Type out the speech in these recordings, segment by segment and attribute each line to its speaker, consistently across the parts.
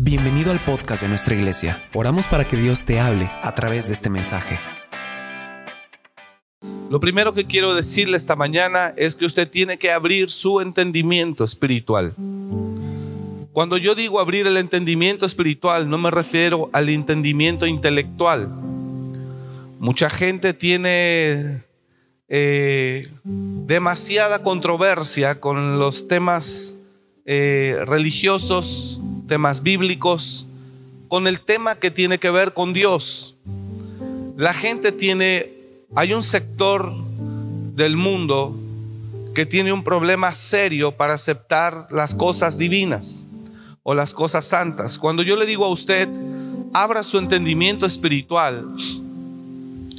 Speaker 1: Bienvenido al podcast de nuestra iglesia. Oramos para que Dios te hable a través de este mensaje.
Speaker 2: Lo primero que quiero decirle esta mañana es que usted tiene que abrir su entendimiento espiritual. Cuando yo digo abrir el entendimiento espiritual, no me refiero al entendimiento intelectual. Mucha gente tiene eh, demasiada controversia con los temas eh, religiosos temas bíblicos, con el tema que tiene que ver con Dios. La gente tiene, hay un sector del mundo que tiene un problema serio para aceptar las cosas divinas o las cosas santas. Cuando yo le digo a usted, abra su entendimiento espiritual,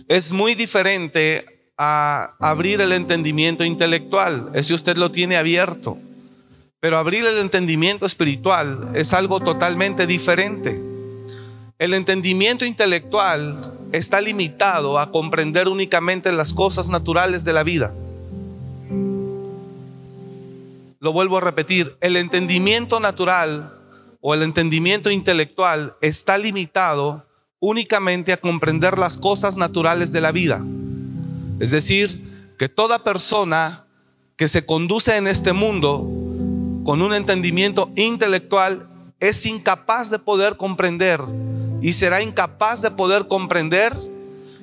Speaker 2: es muy diferente a abrir el entendimiento intelectual. Ese usted lo tiene abierto. Pero abrir el entendimiento espiritual es algo totalmente diferente. El entendimiento intelectual está limitado a comprender únicamente las cosas naturales de la vida. Lo vuelvo a repetir, el entendimiento natural o el entendimiento intelectual está limitado únicamente a comprender las cosas naturales de la vida. Es decir, que toda persona que se conduce en este mundo con un entendimiento intelectual es incapaz de poder comprender y será incapaz de poder comprender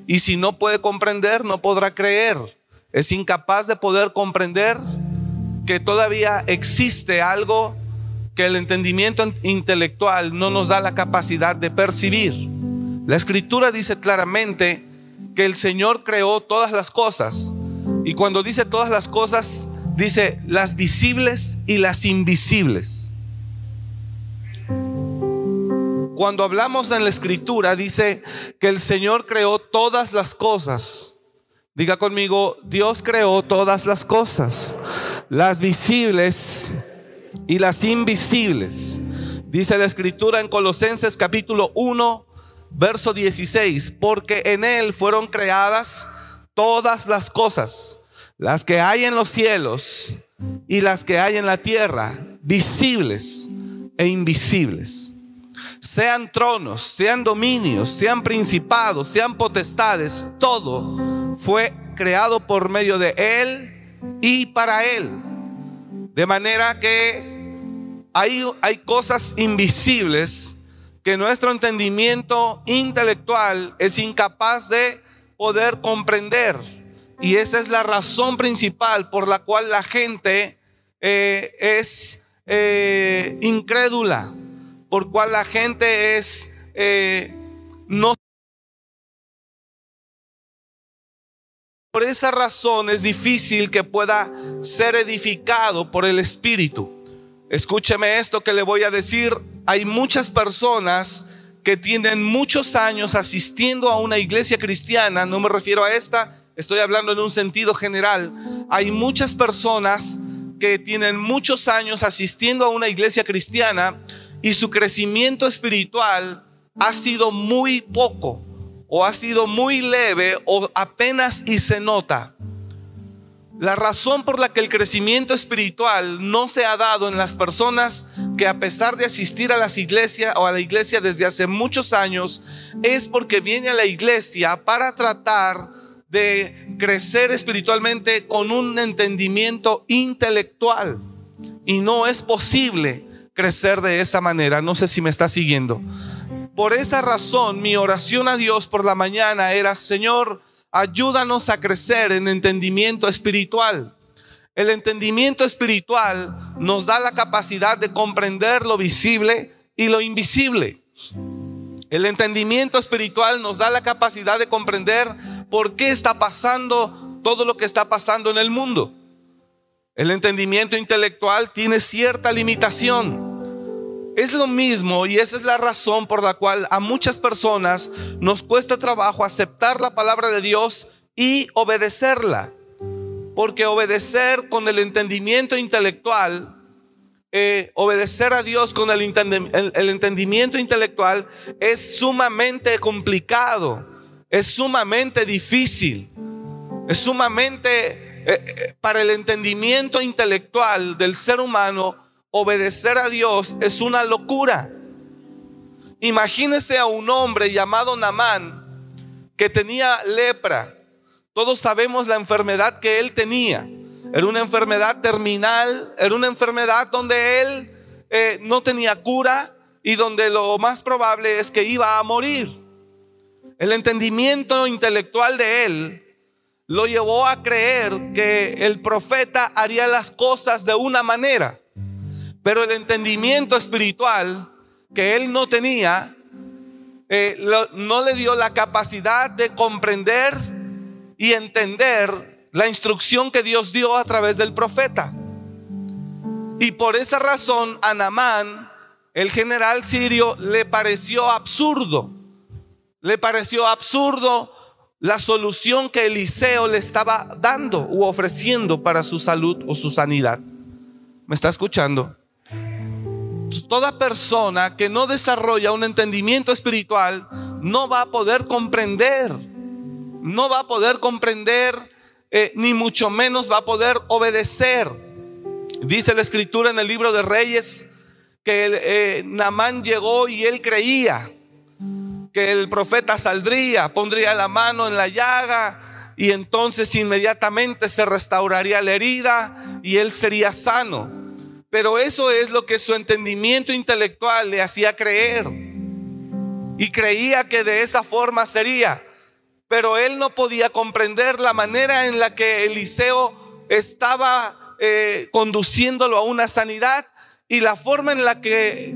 Speaker 2: y si no puede comprender no podrá creer. Es incapaz de poder comprender que todavía existe algo que el entendimiento intelectual no nos da la capacidad de percibir. La escritura dice claramente que el Señor creó todas las cosas y cuando dice todas las cosas dice las visibles y las invisibles. Cuando hablamos en la escritura dice que el Señor creó todas las cosas. Diga conmigo, Dios creó todas las cosas, las visibles y las invisibles. Dice la escritura en Colosenses capítulo 1, verso 16, porque en Él fueron creadas todas las cosas las que hay en los cielos y las que hay en la tierra, visibles e invisibles. Sean tronos, sean dominios, sean principados, sean potestades, todo fue creado por medio de Él y para Él. De manera que hay, hay cosas invisibles que nuestro entendimiento intelectual es incapaz de poder comprender y esa es la razón principal por la cual la gente eh, es eh, incrédula, por cual la gente es eh, no. Por esa razón es difícil que pueda ser edificado por el Espíritu. Escúcheme esto que le voy a decir. Hay muchas personas que tienen muchos años asistiendo a una iglesia cristiana, no me refiero a esta, estoy hablando en un sentido general, hay muchas personas que tienen muchos años asistiendo a una iglesia cristiana y su crecimiento espiritual ha sido muy poco o ha sido muy leve o apenas y se nota. La razón por la que el crecimiento espiritual no se ha dado en las personas que a pesar de asistir a las iglesias o a la iglesia desde hace muchos años es porque viene a la iglesia para tratar de crecer espiritualmente con un entendimiento intelectual. Y no es posible crecer de esa manera. No sé si me está siguiendo. Por esa razón, mi oración a Dios por la mañana era, Señor, ayúdanos a crecer en entendimiento espiritual. El entendimiento espiritual nos da la capacidad de comprender lo visible y lo invisible. El entendimiento espiritual nos da la capacidad de comprender por qué está pasando todo lo que está pasando en el mundo. El entendimiento intelectual tiene cierta limitación. Es lo mismo y esa es la razón por la cual a muchas personas nos cuesta trabajo aceptar la palabra de Dios y obedecerla. Porque obedecer con el entendimiento intelectual, eh, obedecer a Dios con el entendimiento intelectual es sumamente complicado es sumamente difícil, es sumamente eh, eh, para el entendimiento intelectual del ser humano, obedecer a Dios es una locura. Imagínese a un hombre llamado Namán que tenía lepra. Todos sabemos la enfermedad que él tenía. Era una enfermedad terminal, era una enfermedad donde él eh, no tenía cura y donde lo más probable es que iba a morir. El entendimiento intelectual de él lo llevó a creer que el profeta haría las cosas de una manera, pero el entendimiento espiritual que él no tenía eh, no le dio la capacidad de comprender y entender la instrucción que Dios dio a través del profeta. Y por esa razón a Namán, el general sirio, le pareció absurdo. Le pareció absurdo la solución que Eliseo le estaba dando u ofreciendo para su salud o su sanidad. ¿Me está escuchando? Toda persona que no desarrolla un entendimiento espiritual no va a poder comprender, no va a poder comprender, eh, ni mucho menos va a poder obedecer. Dice la escritura en el libro de Reyes que eh, Namán llegó y él creía que el profeta saldría, pondría la mano en la llaga y entonces inmediatamente se restauraría la herida y él sería sano. Pero eso es lo que su entendimiento intelectual le hacía creer. Y creía que de esa forma sería. Pero él no podía comprender la manera en la que Eliseo estaba eh, conduciéndolo a una sanidad y la forma en la que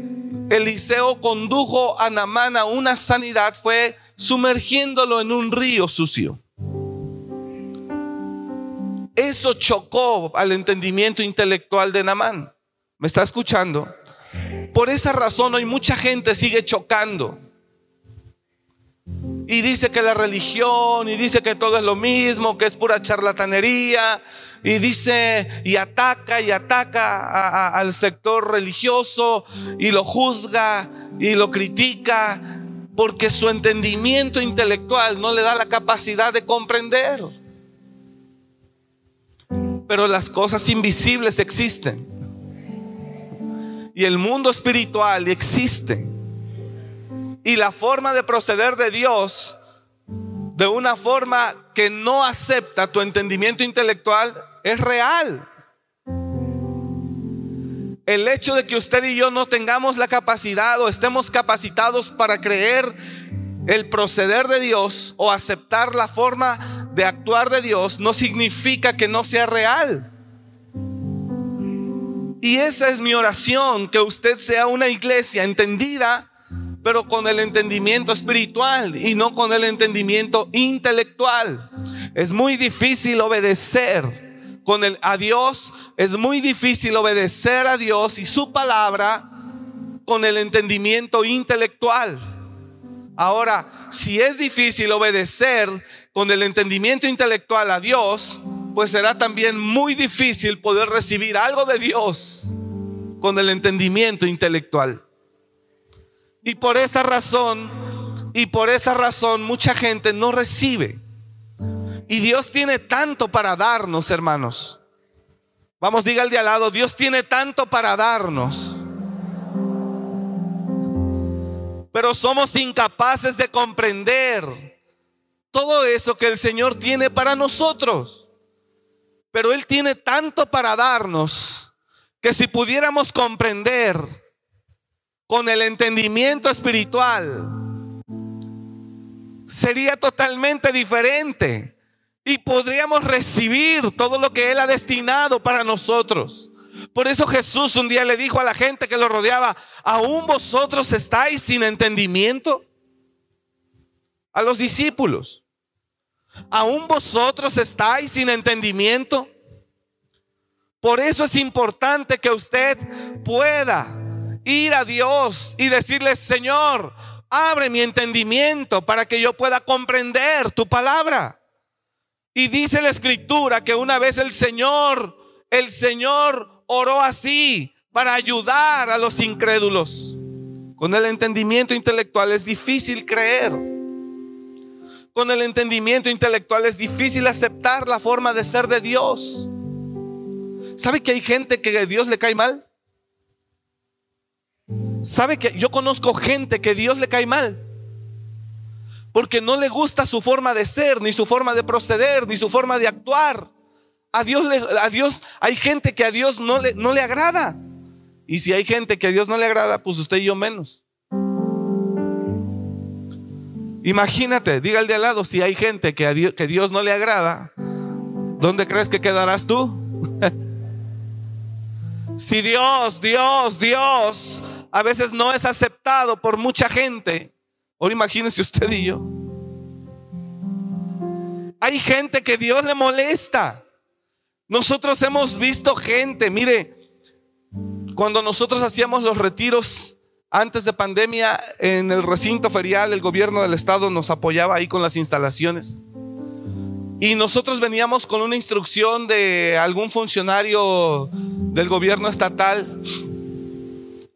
Speaker 2: Eliseo condujo a Namán a una sanidad fue sumergiéndolo en un río sucio. Eso chocó al entendimiento intelectual de Namán. ¿Me está escuchando? Por esa razón hoy mucha gente sigue chocando. Y dice que la religión, y dice que todo es lo mismo, que es pura charlatanería, y dice y ataca y ataca al sector religioso y lo juzga y lo critica porque su entendimiento intelectual no le da la capacidad de comprender. Pero las cosas invisibles existen. Y el mundo espiritual existe. Y la forma de proceder de Dios de una forma que no acepta tu entendimiento intelectual es real. El hecho de que usted y yo no tengamos la capacidad o estemos capacitados para creer el proceder de Dios o aceptar la forma de actuar de Dios no significa que no sea real. Y esa es mi oración, que usted sea una iglesia entendida, pero con el entendimiento espiritual y no con el entendimiento intelectual. Es muy difícil obedecer con el, a Dios, es muy difícil obedecer a Dios y su palabra con el entendimiento intelectual. Ahora, si es difícil obedecer con el entendimiento intelectual a Dios, pues será también muy difícil poder recibir algo de Dios con el entendimiento intelectual. Y por esa razón, y por esa razón mucha gente no recibe y Dios tiene tanto para darnos, hermanos. Vamos, diga al de al lado, Dios tiene tanto para darnos. Pero somos incapaces de comprender todo eso que el Señor tiene para nosotros. Pero Él tiene tanto para darnos que si pudiéramos comprender con el entendimiento espiritual, sería totalmente diferente y podríamos recibir todo lo que Él ha destinado para nosotros. Por eso Jesús un día le dijo a la gente que lo rodeaba, ¿aún vosotros estáis sin entendimiento? A los discípulos, ¿aún vosotros estáis sin entendimiento? Por eso es importante que usted pueda ir a Dios y decirle, Señor, abre mi entendimiento para que yo pueda comprender tu palabra. Y dice la escritura que una vez el Señor, el Señor oró así para ayudar a los incrédulos. Con el entendimiento intelectual es difícil creer. Con el entendimiento intelectual es difícil aceptar la forma de ser de Dios. ¿Sabe que hay gente que a Dios le cae mal? ¿Sabe que yo conozco gente que Dios le cae mal? Porque no le gusta su forma de ser, ni su forma de proceder, ni su forma de actuar. A Dios, le, a Dios hay gente que a Dios no le, no le agrada. Y si hay gente que a Dios no le agrada, pues usted y yo menos. Imagínate, diga el de al lado, si hay gente que a Dios, que Dios no le agrada, ¿dónde crees que quedarás tú? si Dios, Dios, Dios a veces no es aceptado por mucha gente, ahora imagínese usted y yo. Hay gente que Dios le molesta. Nosotros hemos visto gente, mire, cuando nosotros hacíamos los retiros antes de pandemia en el recinto ferial, el gobierno del estado nos apoyaba ahí con las instalaciones. Y nosotros veníamos con una instrucción de algún funcionario del gobierno estatal,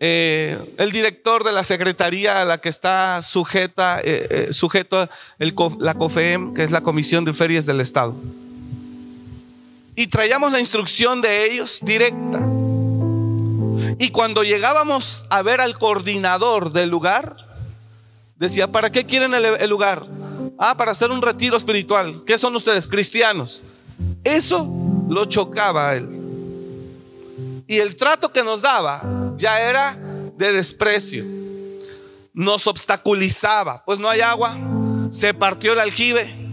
Speaker 2: eh, el director de la secretaría a la que está sujeta, eh, eh, sujeto la COFEM, que es la Comisión de Ferias del Estado. Y traíamos la instrucción de ellos directa. Y cuando llegábamos a ver al coordinador del lugar, decía, ¿para qué quieren el, lugar? Ah, para hacer un retiro espiritual. ¿Qué son ustedes? Cristianos. Eso lo chocaba a él. Y el trato que nos daba ya era de desprecio. Nos obstaculizaba. Pues no hay agua. Se partió el aljibe.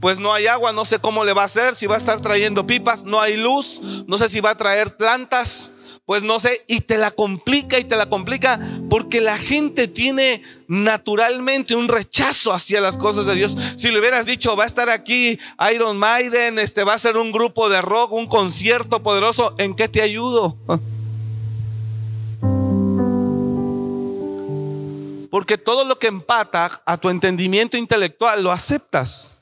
Speaker 2: Pues no hay agua, no sé cómo le va a hacer, si va a estar trayendo pipas, no hay luz, no sé si va a traer plantas, pues no sé, y te la complica y te la complica porque la gente tiene naturalmente un rechazo hacia las cosas de Dios. Si le hubieras dicho, va a estar aquí Iron Maiden, este va a ser un grupo de rock, un concierto poderoso, ¿en qué te ayudo? Porque todo lo que empata a tu entendimiento intelectual lo aceptas.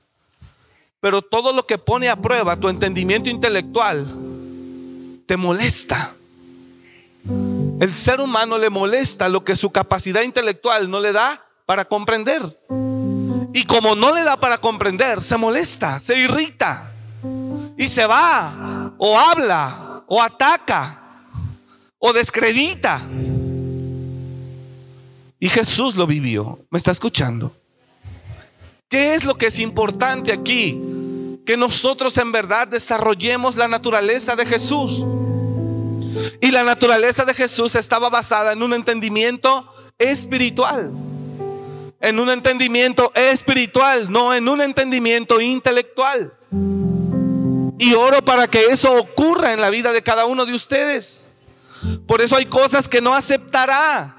Speaker 2: Pero todo lo que pone a prueba tu entendimiento intelectual te molesta. El ser humano le molesta lo que su capacidad intelectual no le da para comprender. Y como no le da para comprender, se molesta, se irrita y se va o habla o ataca o descredita. Y Jesús lo vivió. ¿Me está escuchando? ¿Qué es lo que es importante aquí? Que nosotros en verdad desarrollemos la naturaleza de Jesús. Y la naturaleza de Jesús estaba basada en un entendimiento espiritual. En un entendimiento espiritual, no en un entendimiento intelectual. Y oro para que eso ocurra en la vida de cada uno de ustedes. Por eso hay cosas que no aceptará.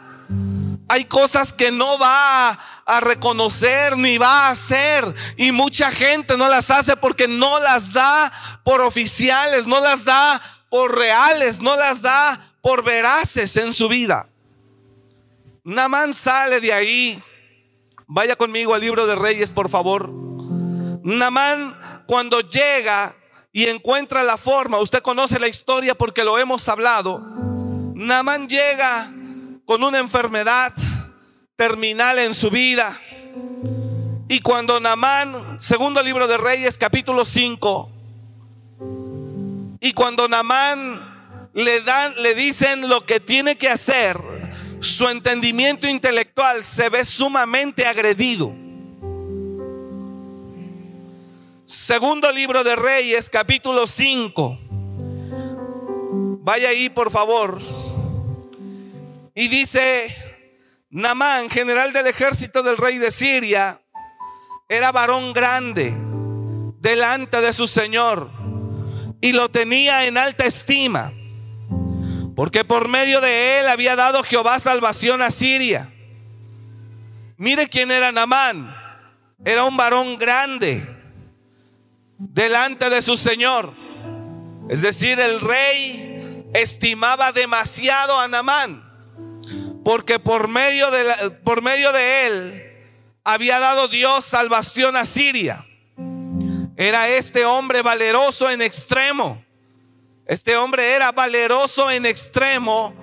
Speaker 2: Hay cosas que no va a reconocer ni va a hacer. Y mucha gente no las hace porque no las da por oficiales, no las da por reales, no las da por veraces en su vida. Namán sale de ahí. Vaya conmigo al libro de Reyes, por favor. Namán cuando llega y encuentra la forma, usted conoce la historia porque lo hemos hablado. Namán llega con una enfermedad terminal en su vida. Y cuando Namán, segundo libro de Reyes, capítulo 5, y cuando Namán le dan, le dicen lo que tiene que hacer, su entendimiento intelectual se ve sumamente agredido. Segundo libro de Reyes, capítulo 5. Vaya ahí, por favor. Y dice, Namán, general del ejército del rey de Siria, era varón grande delante de su señor y lo tenía en alta estima, porque por medio de él había dado Jehová salvación a Siria. Mire quién era Namán. Era un varón grande delante de su Señor. Es decir, el rey estimaba demasiado a Namán, porque por medio de, por medio de él había dado Dios salvación a Siria. Era este hombre valeroso en extremo. Este hombre era valeroso en extremo,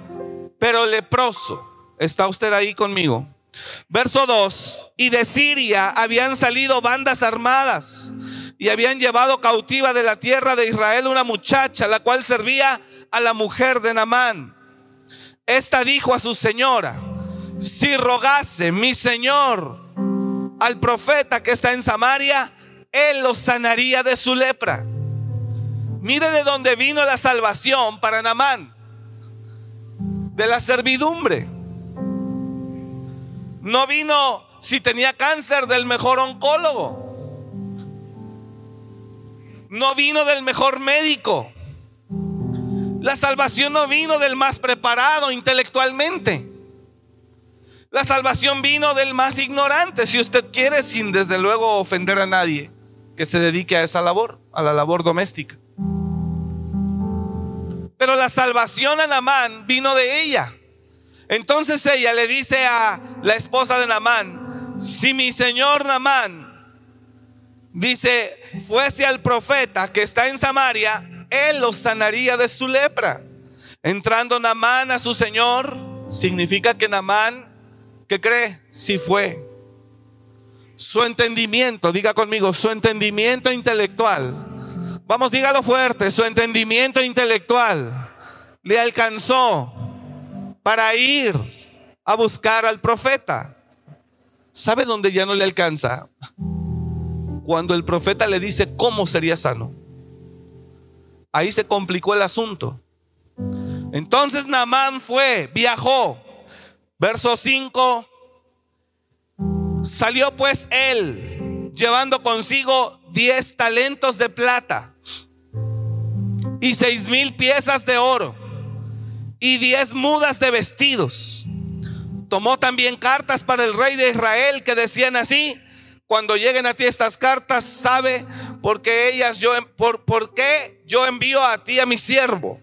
Speaker 2: pero leproso. ¿Está usted ahí conmigo? Verso 2. Y de Siria habían salido bandas armadas y habían llevado cautiva de la tierra de Israel una muchacha, la cual servía a la mujer de Namán. esta dijo a su señora, si rogase mi señor al profeta que está en Samaria, él lo sanaría de su lepra. Mire de dónde vino la salvación para Namán. De la servidumbre. No vino si tenía cáncer del mejor oncólogo. No vino del mejor médico. La salvación no vino del más preparado intelectualmente. La salvación vino del más ignorante, si usted quiere, sin desde luego ofender a nadie que se dedique a esa labor, a la labor doméstica. Pero la salvación a Namán vino de ella. Entonces ella le dice a la esposa de Namán, si mi señor Namán dice, fuese al profeta que está en Samaria, él lo sanaría de su lepra. Entrando Namán a su señor, significa que Namán, ¿qué cree? Si fue. Su entendimiento, diga conmigo, su entendimiento intelectual. Vamos, dígalo fuerte, su entendimiento intelectual le alcanzó para ir a buscar al profeta. ¿Sabe dónde ya no le alcanza? Cuando el profeta le dice cómo sería sano. Ahí se complicó el asunto. Entonces Naamán fue, viajó. Verso 5. Salió pues él llevando consigo 10 talentos de plata y seis mil piezas de oro y 10 mudas de vestidos. Tomó también cartas para el rey de Israel que decían así, cuando lleguen a ti estas cartas, sabe porque ellas yo por, por qué yo envío a ti a mi siervo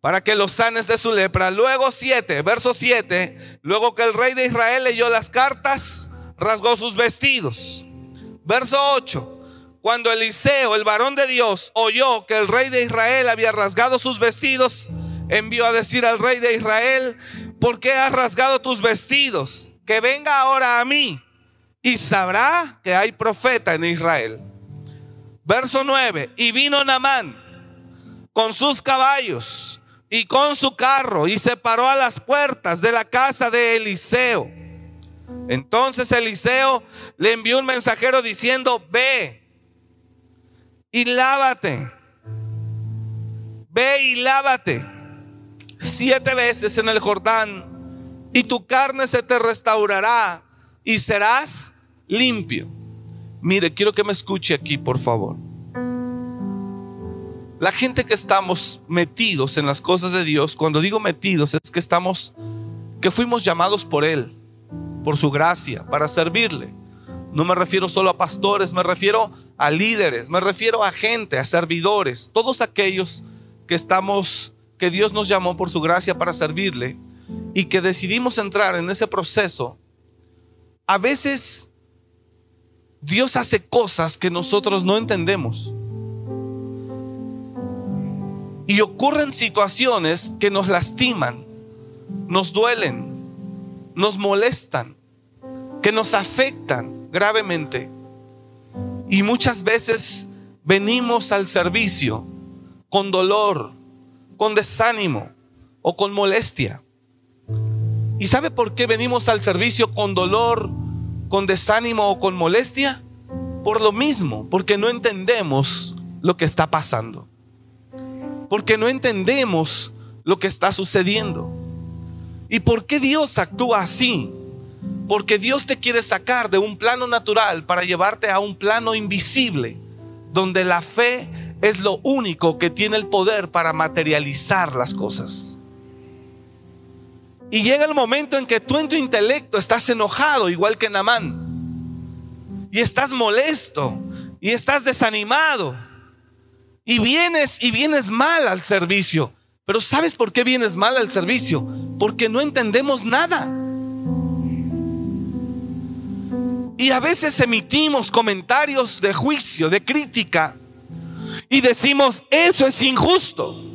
Speaker 2: para que los sanes de su lepra. Luego 7, verso 7, luego que el rey de Israel leyó las cartas, rasgó sus vestidos. Verso 8, cuando Eliseo, el varón de Dios, oyó que el rey de Israel había rasgado sus vestidos, envió a decir al rey de Israel, ¿por qué has rasgado tus vestidos? Que venga ahora a mí y sabrá que hay profeta en Israel. Verso 9, y vino Namán con sus caballos y con su carro y se paró a las puertas de la casa de Eliseo. Entonces Eliseo le envió un mensajero diciendo, ve y lávate, ve y lávate siete veces en el Jordán y tu carne se te restaurará y serás limpio. Mire, quiero que me escuche aquí, por favor. La gente que estamos metidos en las cosas de Dios, cuando digo metidos, es que estamos, que fuimos llamados por Él, por su gracia, para servirle. No me refiero solo a pastores, me refiero a líderes, me refiero a gente, a servidores, todos aquellos que estamos, que Dios nos llamó por su gracia para servirle y que decidimos entrar en ese proceso. A veces Dios hace cosas que nosotros no entendemos. Y ocurren situaciones que nos lastiman, nos duelen, nos molestan, que nos afectan gravemente. Y muchas veces venimos al servicio con dolor, con desánimo o con molestia. ¿Y sabe por qué venimos al servicio con dolor, con desánimo o con molestia? Por lo mismo, porque no entendemos lo que está pasando. Porque no entendemos lo que está sucediendo. ¿Y por qué Dios actúa así? Porque Dios te quiere sacar de un plano natural para llevarte a un plano invisible, donde la fe es lo único que tiene el poder para materializar las cosas. Y llega el momento en que tú en tu intelecto estás enojado, igual que Namán. Y estás molesto. Y estás desanimado. Y vienes y vienes mal al servicio. Pero ¿sabes por qué vienes mal al servicio? Porque no entendemos nada. Y a veces emitimos comentarios de juicio, de crítica. Y decimos, eso es injusto.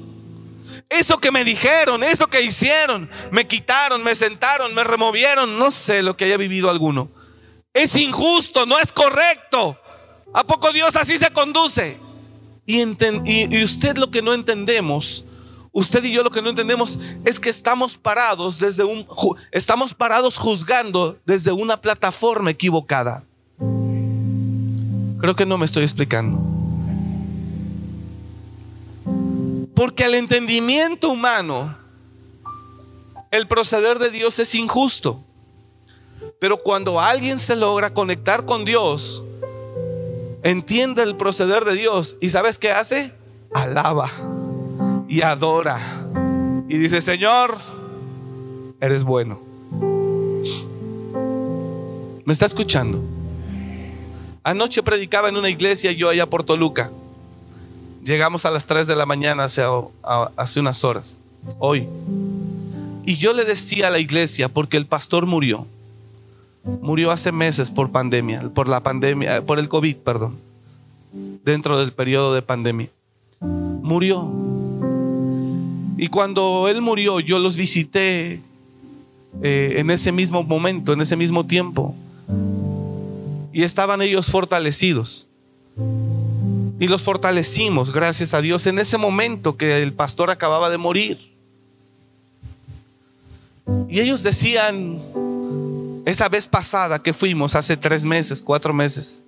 Speaker 2: Eso que me dijeron, eso que hicieron, me quitaron, me sentaron, me removieron, no sé lo que haya vivido alguno. Es injusto, no es correcto. ¿A poco Dios así se conduce? Y, y, usted lo que no entendemos, Usted y yo lo que no entendemos es que estamos parados desde un estamos parados juzgando desde una plataforma equivocada. Creo que no me estoy explicando. Porque al entendimiento humano el proceder de Dios es injusto. Pero cuando alguien se logra conectar con Dios, entiende el proceder de Dios y ¿sabes qué hace? Alaba y adora. Y dice, Señor, eres bueno. ¿Me está escuchando? Anoche predicaba en una iglesia yo allá por Toluca. Llegamos a las 3 de la mañana hace, hace unas horas. Hoy. Y yo le decía a la iglesia, porque el pastor murió, murió hace meses por pandemia, por la pandemia, por el COVID, perdón, dentro del periodo de pandemia. Murió. Y cuando él murió, yo los visité eh, en ese mismo momento, en ese mismo tiempo. Y estaban ellos fortalecidos. Y los fortalecimos, gracias a Dios, en ese momento que el pastor acababa de morir. Y ellos decían, esa vez pasada que fuimos, hace tres meses, cuatro meses,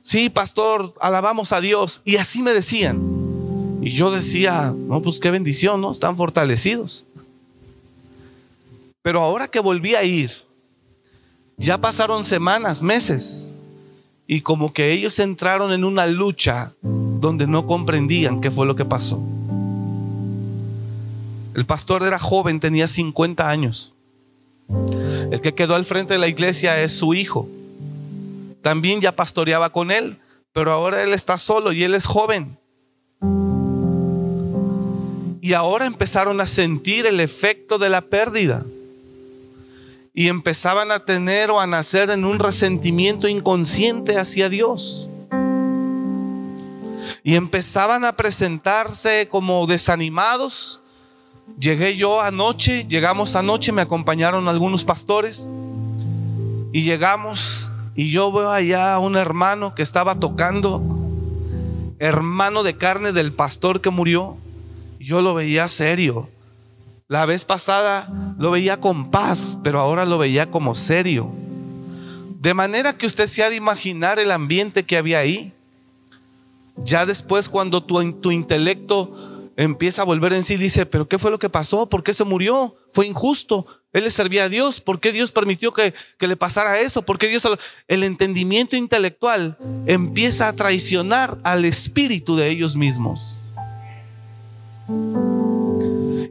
Speaker 2: sí, pastor, alabamos a Dios. Y así me decían. Y yo decía, no, pues qué bendición, ¿no? Están fortalecidos. Pero ahora que volví a ir, ya pasaron semanas, meses, y como que ellos entraron en una lucha donde no comprendían qué fue lo que pasó. El pastor era joven, tenía 50 años. El que quedó al frente de la iglesia es su hijo. También ya pastoreaba con él, pero ahora él está solo y él es joven. Y ahora empezaron a sentir el efecto de la pérdida. Y empezaban a tener o a nacer en un resentimiento inconsciente hacia Dios. Y empezaban a presentarse como desanimados Llegué yo anoche, llegamos anoche, me acompañaron algunos pastores y llegamos y yo veo allá a un hermano que estaba tocando, hermano de carne del pastor que murió. Yo lo veía serio. La vez pasada lo veía con paz, pero ahora lo veía como serio. De manera que usted se ha de imaginar el ambiente que había ahí. Ya después cuando tu, tu intelecto empieza a volver en sí dice, pero ¿qué fue lo que pasó? ¿Por qué se murió? Fue injusto. Él le servía a Dios. ¿Por qué Dios permitió que, que le pasara eso? ¿Por qué Dios... El entendimiento intelectual empieza a traicionar al espíritu de ellos mismos.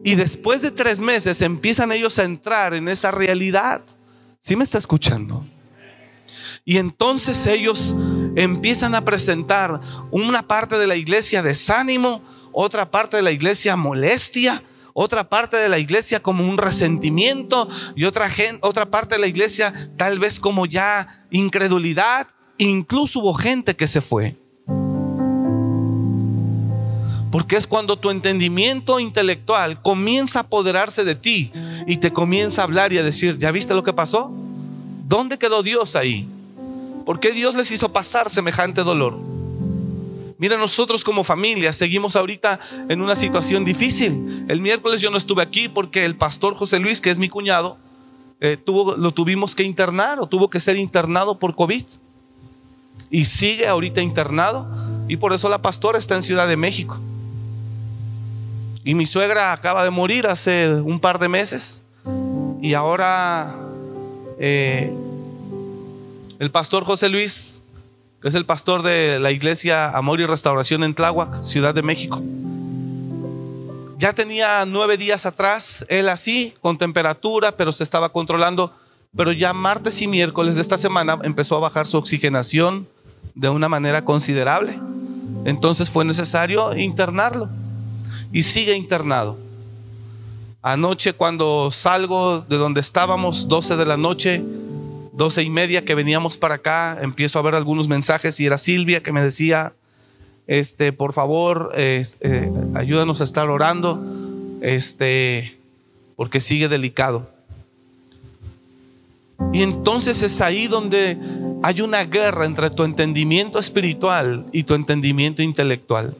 Speaker 2: Y después de tres meses empiezan ellos a entrar en esa realidad. ¿Sí me está escuchando? Y entonces ellos empiezan a presentar una parte de la iglesia desánimo, otra parte de la iglesia molestia, otra parte de la iglesia como un resentimiento y otra, otra parte de la iglesia tal vez como ya incredulidad. Incluso hubo gente que se fue. Porque es cuando tu entendimiento intelectual comienza a apoderarse de ti y te comienza a hablar y a decir, ¿ya viste lo que pasó? ¿Dónde quedó Dios ahí? ¿Por qué Dios les hizo pasar semejante dolor? Mira, nosotros como familia seguimos ahorita en una situación difícil. El miércoles yo no estuve aquí porque el pastor José Luis, que es mi cuñado, eh, tuvo, lo tuvimos que internar o tuvo que ser internado por COVID. Y sigue ahorita internado. Y por eso la pastora está en Ciudad de México. Y mi suegra acaba de morir hace un par de meses. Y ahora eh, el pastor José Luis que es el pastor de la iglesia Amor y Restauración en Tláhuac, Ciudad de México. Ya tenía nueve días atrás, él así, con temperatura, pero se estaba controlando. Pero ya martes y miércoles de esta semana empezó a bajar su oxigenación de una manera considerable. Entonces fue necesario internarlo. Y sigue internado. Anoche cuando salgo de donde estábamos, 12 de la noche, doce y media que veníamos para acá, empiezo a ver algunos mensajes y era Silvia que me decía, este, por favor, este, ayúdanos a estar orando, este, porque sigue delicado. Y entonces es ahí donde hay una guerra entre tu entendimiento espiritual y tu entendimiento intelectual.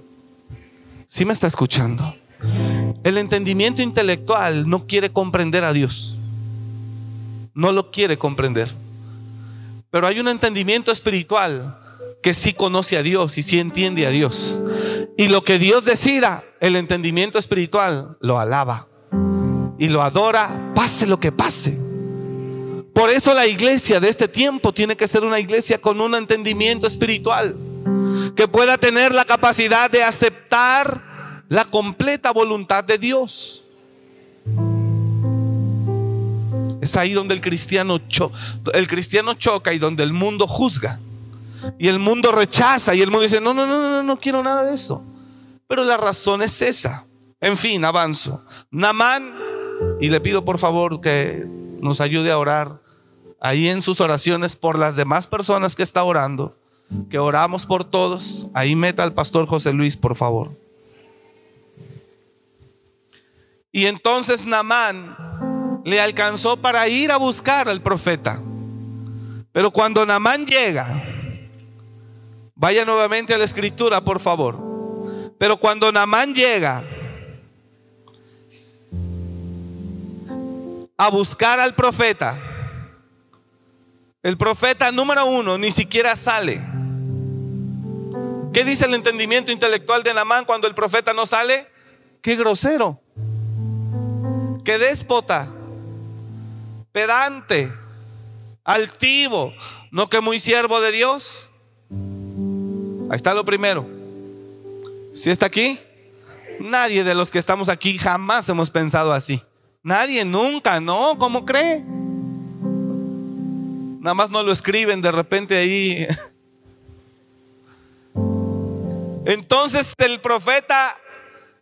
Speaker 2: ¿Sí me está escuchando? El entendimiento intelectual no quiere comprender a Dios. No lo quiere comprender. Pero hay un entendimiento espiritual que sí conoce a Dios y sí entiende a Dios. Y lo que Dios decida, el entendimiento espiritual lo alaba y lo adora, pase lo que pase. Por eso la iglesia de este tiempo tiene que ser una iglesia con un entendimiento espiritual, que pueda tener la capacidad de aceptar la completa voluntad de Dios. Es ahí donde el cristiano, el cristiano choca y donde el mundo juzga. Y el mundo rechaza y el mundo dice, no, no, no, no, no quiero nada de eso. Pero la razón es esa. En fin, avanzo. Namán, y le pido por favor que nos ayude a orar ahí en sus oraciones por las demás personas que está orando, que oramos por todos. Ahí meta al pastor José Luis, por favor. Y entonces Namán le alcanzó para ir a buscar al profeta. Pero cuando Namán llega, Vaya nuevamente a la escritura, por favor. Pero cuando Namán llega a buscar al profeta, el profeta número uno ni siquiera sale. ¿Qué dice el entendimiento intelectual de Namán cuando el profeta no sale? Qué grosero, qué déspota, pedante, altivo, no que muy siervo de Dios. Ahí está lo primero. Si está aquí, nadie de los que estamos aquí jamás hemos pensado así. Nadie, nunca, no, ¿cómo cree? Nada más no lo escriben de repente ahí. Entonces el profeta,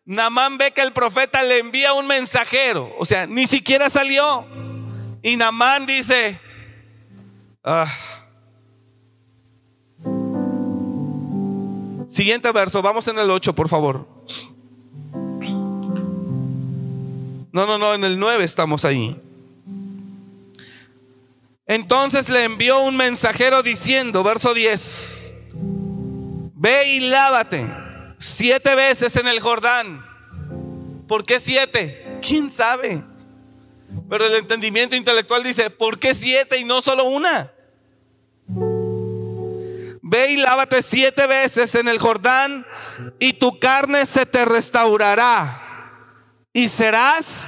Speaker 2: Namán ve que el profeta le envía un mensajero, o sea, ni siquiera salió. Y Namán dice, ah, Siguiente verso, vamos en el 8, por favor. No, no, no, en el 9 estamos ahí. Entonces le envió un mensajero diciendo, verso 10, ve y lávate siete veces en el Jordán. ¿Por qué siete? ¿Quién sabe? Pero el entendimiento intelectual dice, ¿por qué siete y no solo una? Ve y lávate siete veces en el Jordán y tu carne se te restaurará y serás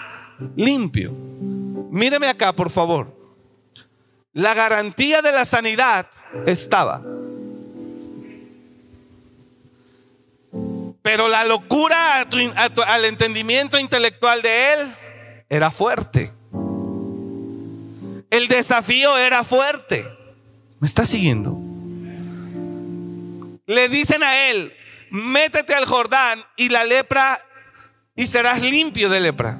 Speaker 2: limpio. Míreme acá, por favor. La garantía de la sanidad estaba. Pero la locura al entendimiento intelectual de él era fuerte. El desafío era fuerte. ¿Me está siguiendo? le dicen a él, métete al Jordán y la lepra y serás limpio de lepra.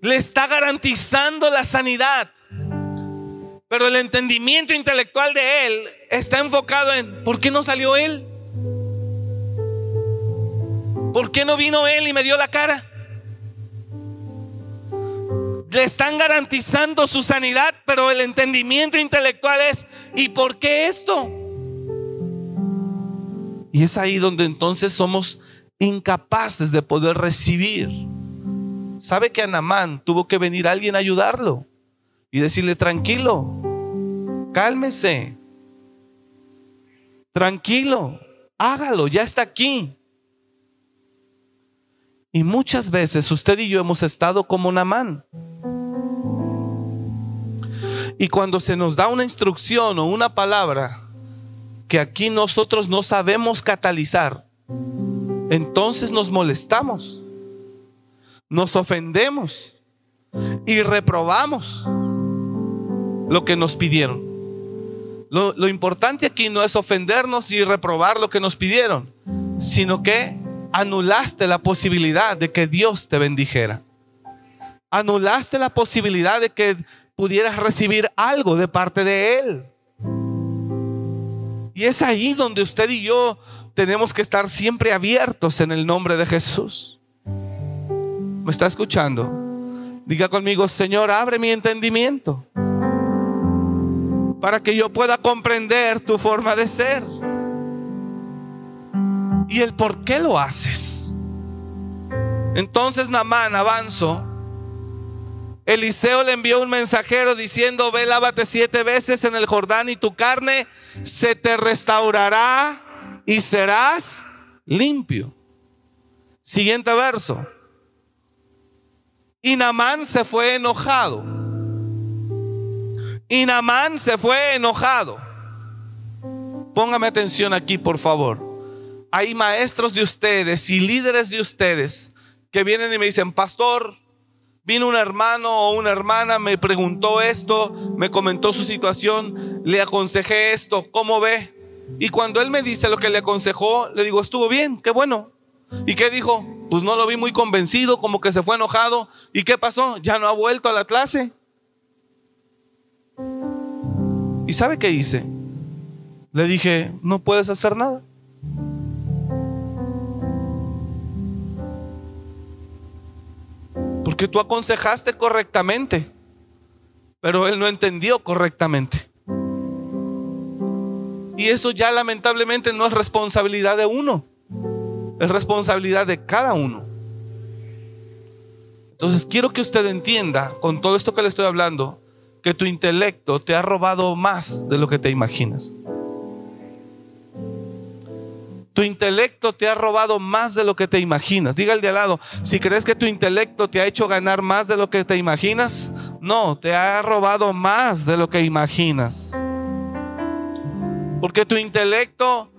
Speaker 2: Le está garantizando la sanidad. Pero el entendimiento intelectual de él está enfocado en, ¿por qué no salió él? ¿Por qué no vino él y me dio la cara? le están garantizando su sanidad, pero el entendimiento intelectual es, ¿y por qué esto? Y es ahí donde entonces somos incapaces de poder recibir. ¿Sabe que Anamán tuvo que venir alguien a ayudarlo y decirle, tranquilo, cálmese, tranquilo, hágalo, ya está aquí? Y muchas veces usted y yo hemos estado como Namán. Y cuando se nos da una instrucción o una palabra que aquí nosotros no sabemos catalizar, entonces nos molestamos, nos ofendemos y reprobamos lo que nos pidieron. Lo, lo, importante aquí no es ofendernos y reprobar lo que nos pidieron, sino que anulaste la posibilidad de que Dios te bendijera. Anulaste la posibilidad de que pudieras recibir algo de parte de Él. Y es ahí donde usted y yo tenemos que estar siempre abiertos en el nombre de Jesús. ¿Me está escuchando? Diga conmigo, Señor, abre mi entendimiento para que yo pueda comprender tu forma de ser y el por qué lo haces. Entonces Namán avanzó. Eliseo le envió un mensajero diciendo, ve, lávate siete veces en el Jordán y tu carne se te restaurará y serás limpio. Siguiente verso. Y Namán se fue enojado. Y Namán se fue enojado. Póngame atención aquí, por favor. Hay maestros de ustedes y líderes de ustedes que vienen y me dicen, pastor, vino un hermano o una hermana, me preguntó esto, me comentó su situación, le aconsejé esto, ¿cómo ve? Y cuando él me dice lo que le aconsejó, le digo, estuvo bien, qué bueno. ¿Y qué dijo? Pues no lo vi muy convencido, como que se fue enojado. ¿Y qué pasó? Ya no ha vuelto a la clase. ¿Y sabe qué hice? Le dije, no puedes hacer nada. Porque tú aconsejaste correctamente, pero él no entendió correctamente. Y eso ya lamentablemente no es responsabilidad de uno, es responsabilidad de cada uno. Entonces quiero que usted entienda con todo esto que le estoy hablando, que tu intelecto te ha robado más de lo que te imaginas. Tu intelecto te ha robado más de lo que te imaginas. Diga el de al lado, si crees que tu intelecto te ha hecho ganar más de lo que te imaginas, no, te ha robado más de lo que imaginas. Porque tu intelecto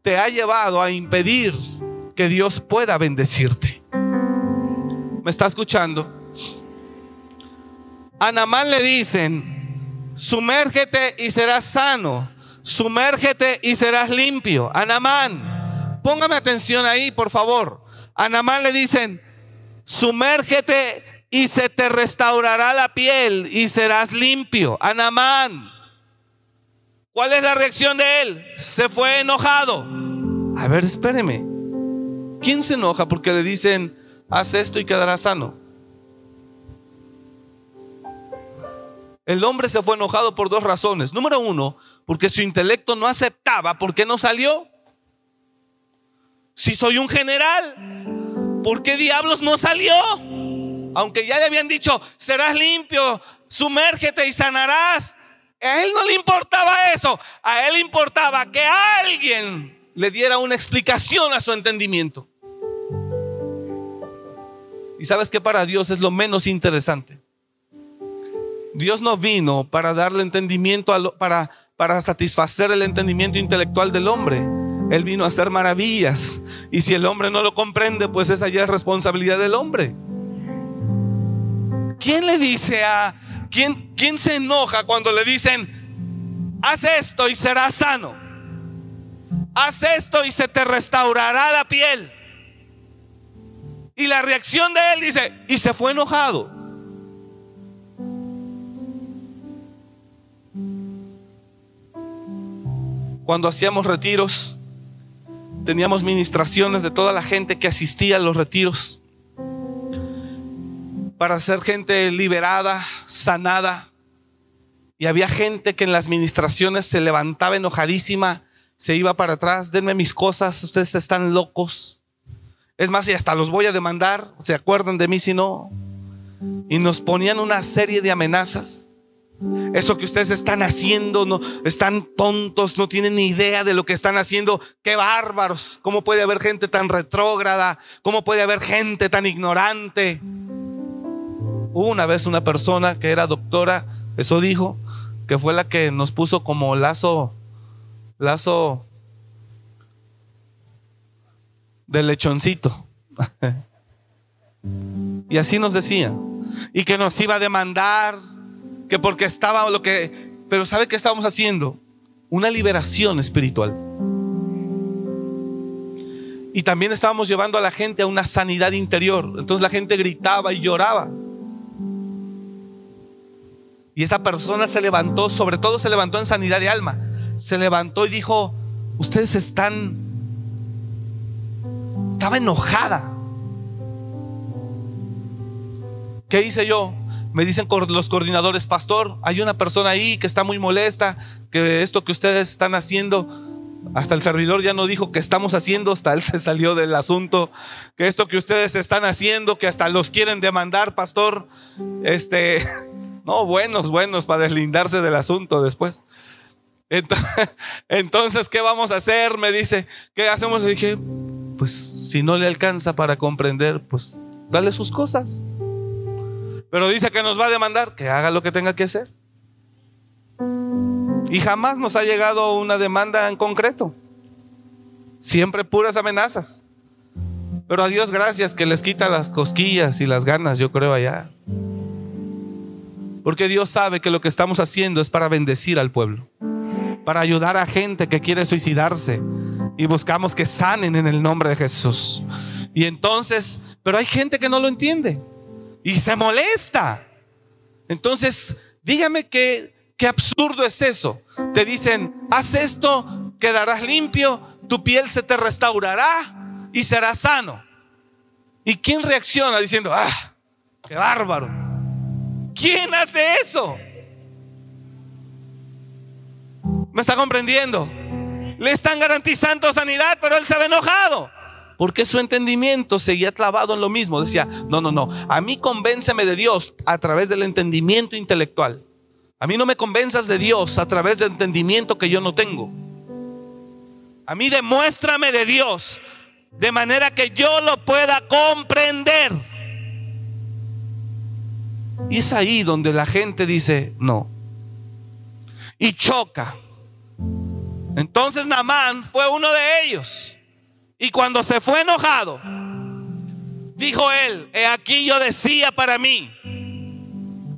Speaker 2: te ha llevado a impedir que Dios pueda bendecirte. ¿Me está escuchando? A Namán le dicen, sumérgete y serás sano, sumérgete y serás limpio. A Namán, póngame atención ahí, por favor. A Namán le dicen, sumérgete y se te restaurará la piel y serás limpio. A Namán, ¿cuál es la reacción de él? Se fue enojado. A ver, espéreme. ¿Quién se enoja porque le dicen, haz esto y quedarás sano? El hombre se fue enojado por dos razones. Número uno, porque su intelecto no aceptaba. ¿Por qué no salió? Si soy un general, ¿por qué diablos no salió? Aunque ya le habían dicho, serás limpio, sumérgete y sanarás. A él no le importaba eso. A él importaba que alguien le diera una explicación a su entendimiento. Y sabes que para Dios es lo menos interesante. Dios no vino para darle entendimiento, para, para satisfacer el entendimiento intelectual del hombre. Él vino a hacer maravillas. Y si el hombre no lo comprende, pues esa ya es responsabilidad del hombre. ¿Quién le dice a... ¿Quién, quién se enoja cuando le dicen, haz esto y serás sano? Haz esto y se te restaurará la piel. Y la reacción de él dice, y se fue enojado. Cuando hacíamos retiros, teníamos ministraciones de toda la gente que asistía a los retiros para ser gente liberada, sanada. Y había gente que en las ministraciones se levantaba enojadísima, se iba para atrás, denme mis cosas, ustedes están locos. Es más, y hasta los voy a demandar, ¿se acuerdan de mí si no? Y nos ponían una serie de amenazas. Eso que ustedes están haciendo, no, están tontos, no tienen ni idea de lo que están haciendo. Qué bárbaros. ¿Cómo puede haber gente tan retrógrada? ¿Cómo puede haber gente tan ignorante? Una vez una persona que era doctora, eso dijo, que fue la que nos puso como lazo, lazo de lechoncito. y así nos decía. Y que nos iba a demandar que porque estaba lo que... Pero ¿sabe qué estábamos haciendo? Una liberación espiritual. Y también estábamos llevando a la gente a una sanidad interior. Entonces la gente gritaba y lloraba. Y esa persona se levantó, sobre todo se levantó en sanidad de alma. Se levantó y dijo, ustedes están... Estaba enojada. ¿Qué hice yo? Me dicen los coordinadores, pastor, hay una persona ahí que está muy molesta, que esto que ustedes están haciendo, Hasta el servidor ya no dijo que estamos haciendo, hasta él se salió del asunto, que esto que ustedes están haciendo, que hasta los quieren demandar, pastor, este, no, buenos, buenos para deslindarse del asunto después. Entonces, ¿qué vamos a hacer? Me dice, ¿qué hacemos? Le dije, pues si no le alcanza para comprender, pues dale sus cosas. Pero dice que nos va a demandar, que haga lo que tenga que hacer. Y jamás nos ha llegado una demanda en concreto. Siempre puras amenazas. Pero a Dios gracias que les quita las cosquillas y las ganas, yo creo allá. Porque Dios sabe que lo que estamos haciendo es para bendecir al pueblo, para ayudar a gente que quiere suicidarse y buscamos que sanen en el nombre de Jesús. Y entonces, pero hay gente que no lo entiende y se molesta. Entonces, dígame qué, qué absurdo es eso. Te dicen, haz esto, quedarás limpio, tu piel se te restaurará y serás sano. ¿Y quién reacciona diciendo, ah, qué bárbaro? ¿Quién hace eso? ¿Me está comprendiendo? Le están garantizando sanidad, pero él se ve enojado. Porque su entendimiento seguía clavado en lo mismo. Decía, no, no, no. A mí convénceme de Dios a través del entendimiento intelectual. A mí no me convenzas de Dios a través del entendimiento que yo no tengo. A mí demuéstrame de Dios de manera que yo lo pueda comprender. Y es ahí donde la gente dice no. Y choca. Entonces Namán fue uno de ellos. Y cuando se fue enojado, dijo él, he aquí yo decía para mí.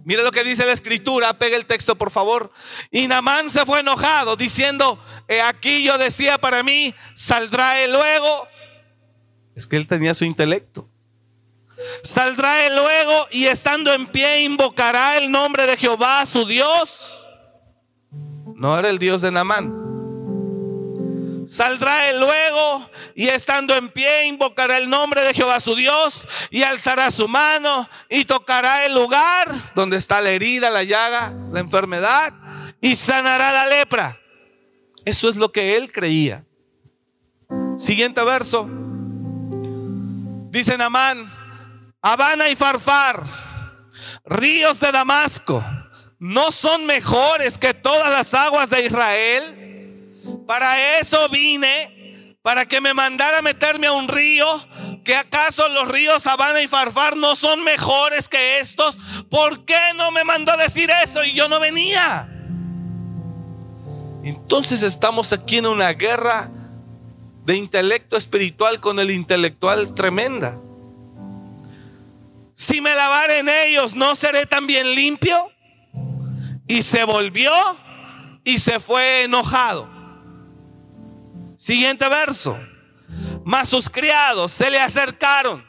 Speaker 2: Mire lo que dice la escritura, pega el texto por favor. Y Namán se fue enojado diciendo, he aquí yo decía para mí, saldrá él luego. Es que él tenía su intelecto. Saldrá él luego y estando en pie invocará el nombre de Jehová, su Dios. No era el Dios de Namán. Saldrá él luego y estando en pie invocará el nombre de Jehová su Dios y alzará su mano y tocará el lugar donde está la herida, la llaga, la enfermedad y sanará la lepra. Eso es lo que él creía. Siguiente verso. Dice Namán, Habana y Farfar, ríos de Damasco, ¿no son mejores que todas las aguas de Israel? Para eso vine, para que me mandara meterme a un río. ¿Que acaso los ríos Habana y Farfar no son mejores que estos? ¿Por qué no me mandó decir eso y yo no venía? Entonces estamos aquí en una guerra de intelecto espiritual con el intelectual tremenda. Si me lavare en ellos, ¿no seré también limpio? Y se volvió y se fue enojado. Siguiente verso. Mas sus criados se le acercaron.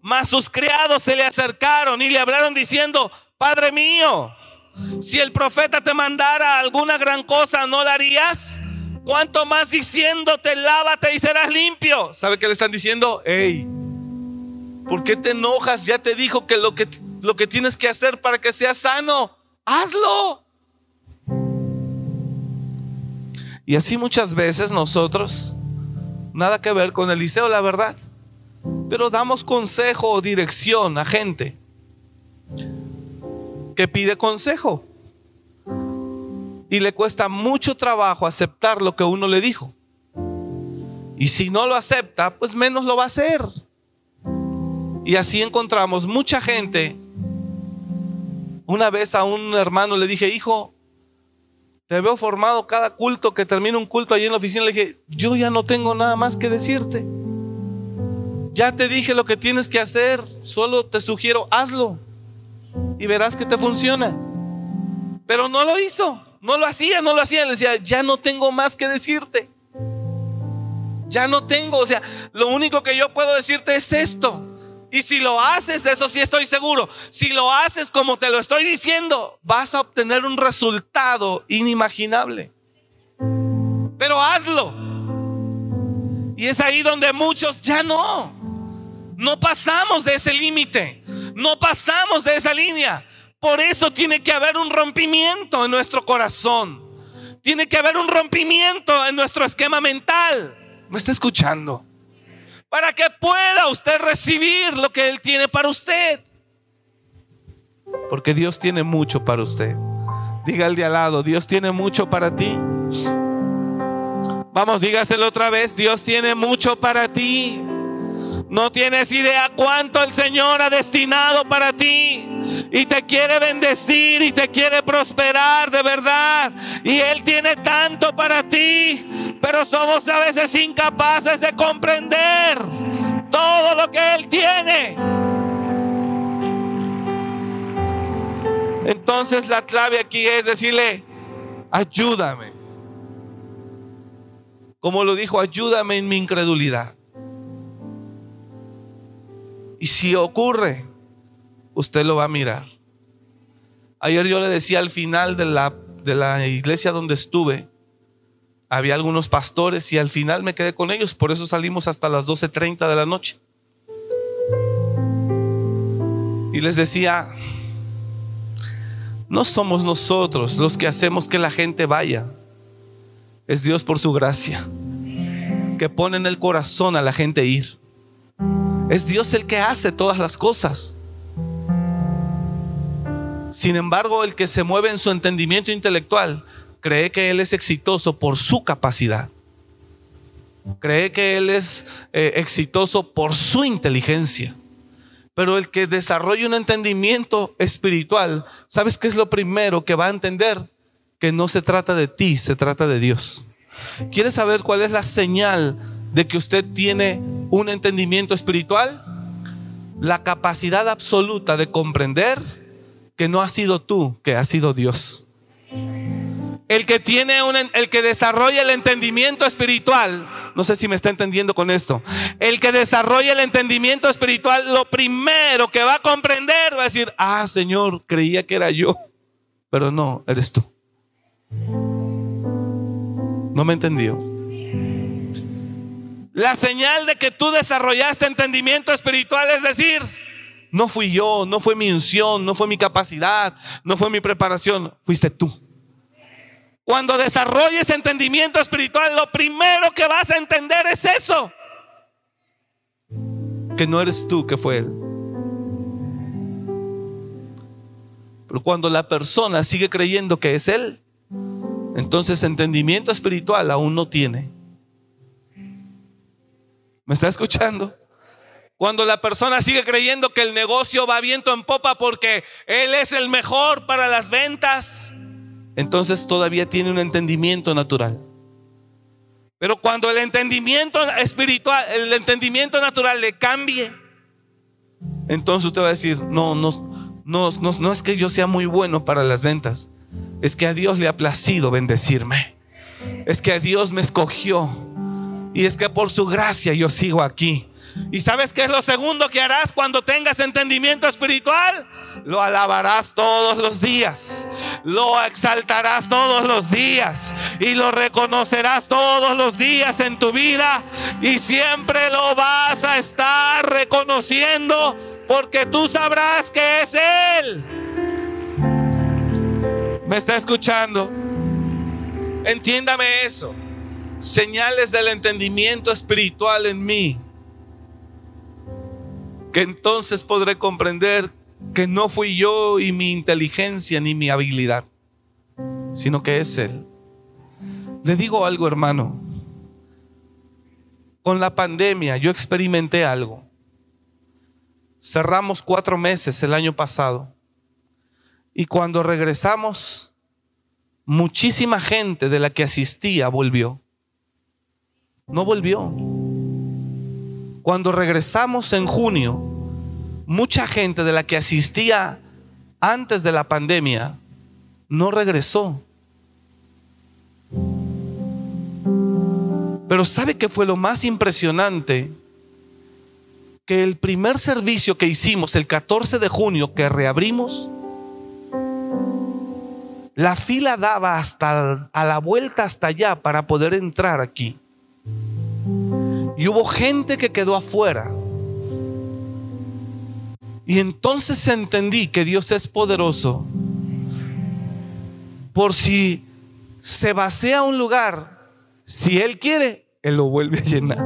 Speaker 2: Mas sus criados se le acercaron y le hablaron diciendo, Padre mío, si el profeta te mandara alguna gran cosa, ¿no darías? ¿Cuánto más diciéndote, lávate y serás limpio? ¿Sabe qué le están diciendo? Hey, ¿Por qué te enojas? Ya te dijo que lo que, lo que tienes que hacer para que seas sano, hazlo. Y así muchas veces nosotros, nada que ver con Eliseo, la verdad, pero damos consejo o dirección a gente que pide consejo. Y le cuesta mucho trabajo aceptar lo que uno le dijo. Y si no lo acepta, pues menos lo va a hacer. Y así encontramos mucha gente. Una vez a un hermano le dije, hijo, te veo formado cada culto que termina un culto allí en la oficina. Le dije, yo ya no tengo nada más que decirte. Ya te dije lo que tienes que hacer, solo te sugiero, hazlo y verás que te funciona. Pero no lo hizo, no lo hacía, no lo hacía. Le decía, ya no tengo más que decirte. Ya no tengo, o sea, lo único que yo puedo decirte es esto. Y si lo haces, eso sí estoy seguro, si lo haces como te lo estoy diciendo, vas a obtener un resultado inimaginable. Pero hazlo. Y es ahí donde muchos ya no. No pasamos de ese límite. No pasamos de esa línea. Por eso tiene que haber un rompimiento en nuestro corazón. Tiene que haber un rompimiento en nuestro esquema mental. ¿Me está escuchando? Para que pueda usted recibir lo que Él tiene para usted. Porque Dios tiene mucho para usted. Diga el de al lado, Dios tiene mucho para ti. Vamos, dígaselo otra vez, Dios tiene mucho para ti. No tienes idea cuánto el Señor ha destinado para ti. Y te quiere bendecir y te quiere prosperar de verdad. Y Él tiene tanto para ti. Pero somos a veces incapaces de comprender todo lo que Él tiene. Entonces la clave aquí es decirle, ayúdame. Como lo dijo, ayúdame en mi incredulidad. Y si ocurre, usted lo va a mirar. Ayer yo le decía al final de la, de la iglesia donde estuve, había algunos pastores y al final me quedé con ellos, por eso salimos hasta las 12.30 de la noche. Y les decía, no somos nosotros los que hacemos que la gente vaya, es Dios por su gracia, que pone en el corazón a la gente ir. Es Dios el que hace todas las cosas. Sin embargo, el que se mueve en su entendimiento intelectual cree que Él es exitoso por su capacidad. Cree que Él es eh, exitoso por su inteligencia. Pero el que desarrolla un entendimiento espiritual, ¿sabes qué es lo primero que va a entender? Que no se trata de ti, se trata de Dios. ¿Quieres saber cuál es la señal de que usted tiene un entendimiento espiritual, la capacidad absoluta de comprender que no ha sido tú, que ha sido Dios. El que tiene un, el que desarrolla el entendimiento espiritual, no sé si me está entendiendo con esto. El que desarrolla el entendimiento espiritual, lo primero que va a comprender va a decir, "Ah, Señor, creía que era yo, pero no, eres tú." No me entendió. La señal de que tú desarrollaste entendimiento espiritual es decir, no fui yo, no fue mi unción, no fue mi capacidad, no fue mi preparación, fuiste tú. Cuando desarrolles entendimiento espiritual, lo primero que vas a entender es eso. Que no eres tú, que fue Él. Pero cuando la persona sigue creyendo que es Él, entonces entendimiento espiritual aún no tiene. ¿Me está escuchando? Cuando la persona sigue creyendo que el negocio va viento en popa porque él es el mejor para las ventas, entonces todavía tiene un entendimiento natural. Pero cuando el entendimiento espiritual, el entendimiento natural le cambie, entonces usted va a decir, no, no, no, no, no es que yo sea muy bueno para las ventas, es que a Dios le ha placido bendecirme, es que a Dios me escogió y es que por su gracia yo sigo aquí. ¿Y sabes qué es lo segundo que harás cuando tengas entendimiento espiritual? Lo alabarás todos los días. Lo exaltarás todos los días. Y lo reconocerás todos los días en tu vida. Y siempre lo vas a estar reconociendo porque tú sabrás que es Él. ¿Me está escuchando? Entiéndame eso señales del entendimiento espiritual en mí, que entonces podré comprender que no fui yo y mi inteligencia ni mi habilidad, sino que es Él. Le digo algo, hermano. Con la pandemia yo experimenté algo. Cerramos cuatro meses el año pasado y cuando regresamos, muchísima gente de la que asistía volvió no volvió. Cuando regresamos en junio, mucha gente de la que asistía antes de la pandemia no regresó. Pero ¿sabe qué fue lo más impresionante? Que el primer servicio que hicimos, el 14 de junio, que reabrimos, la fila daba hasta a la vuelta hasta allá para poder entrar aquí. Y hubo gente que quedó afuera. Y entonces entendí que Dios es poderoso. Por si se vacía un lugar, si Él quiere, Él lo vuelve a llenar.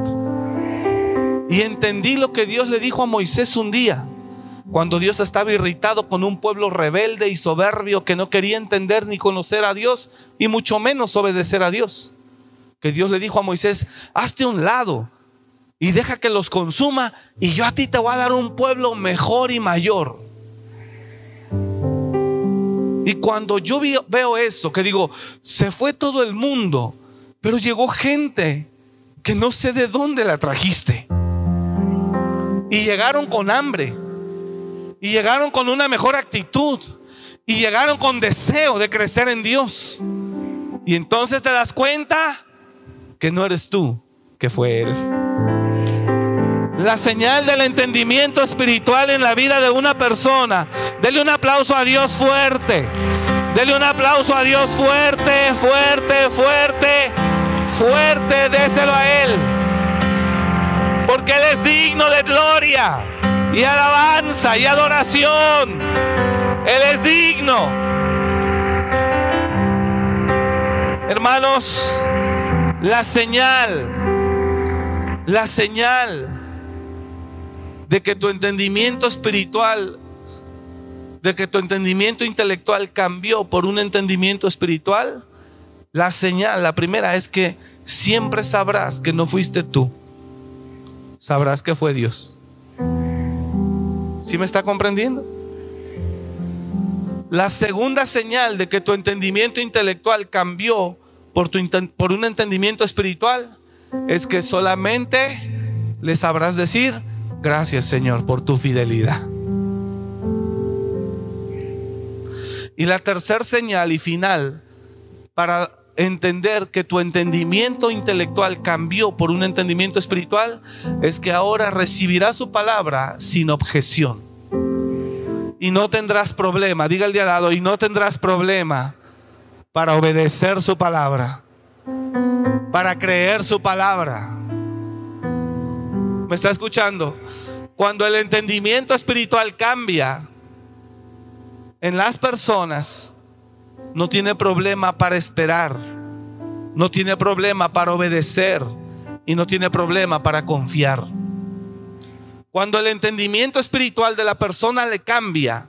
Speaker 2: Y entendí lo que Dios le dijo a Moisés un día, cuando Dios estaba irritado con un pueblo rebelde y soberbio que no quería entender ni conocer a Dios y mucho menos obedecer a Dios. Que Dios le dijo a Moisés, hazte un lado y deja que los consuma y yo a ti te voy a dar un pueblo mejor y mayor. Y cuando yo veo eso, que digo, se fue todo el mundo, pero llegó gente que no sé de dónde la trajiste. Y llegaron con hambre. Y llegaron con una mejor actitud. Y llegaron con deseo de crecer en Dios. Y entonces te das cuenta que no eres tú, que fue Él. La señal del entendimiento espiritual en la vida de una persona. Dele un aplauso a Dios fuerte. Dele un aplauso a Dios fuerte, fuerte, fuerte, fuerte. Déselo a Él. Porque Él es digno de gloria y alabanza y adoración. Él es digno. Hermanos, la señal, la señal de que tu entendimiento espiritual, de que tu entendimiento intelectual cambió por un entendimiento espiritual, la señal, la primera es que siempre sabrás que no fuiste tú, sabrás que fue Dios. ¿Sí me está comprendiendo? La segunda señal de que tu entendimiento intelectual cambió por, tu, por un entendimiento espiritual es que solamente le sabrás decir, Gracias Señor por tu fidelidad. Y la tercera señal y final para entender que tu entendimiento intelectual cambió por un entendimiento espiritual es que ahora recibirás su palabra sin objeción. Y no tendrás problema, diga el día y no tendrás problema para obedecer su palabra, para creer su palabra. ¿Me está escuchando? Cuando el entendimiento espiritual cambia en las personas, no tiene problema para esperar, no tiene problema para obedecer y no tiene problema para confiar. Cuando el entendimiento espiritual de la persona le cambia,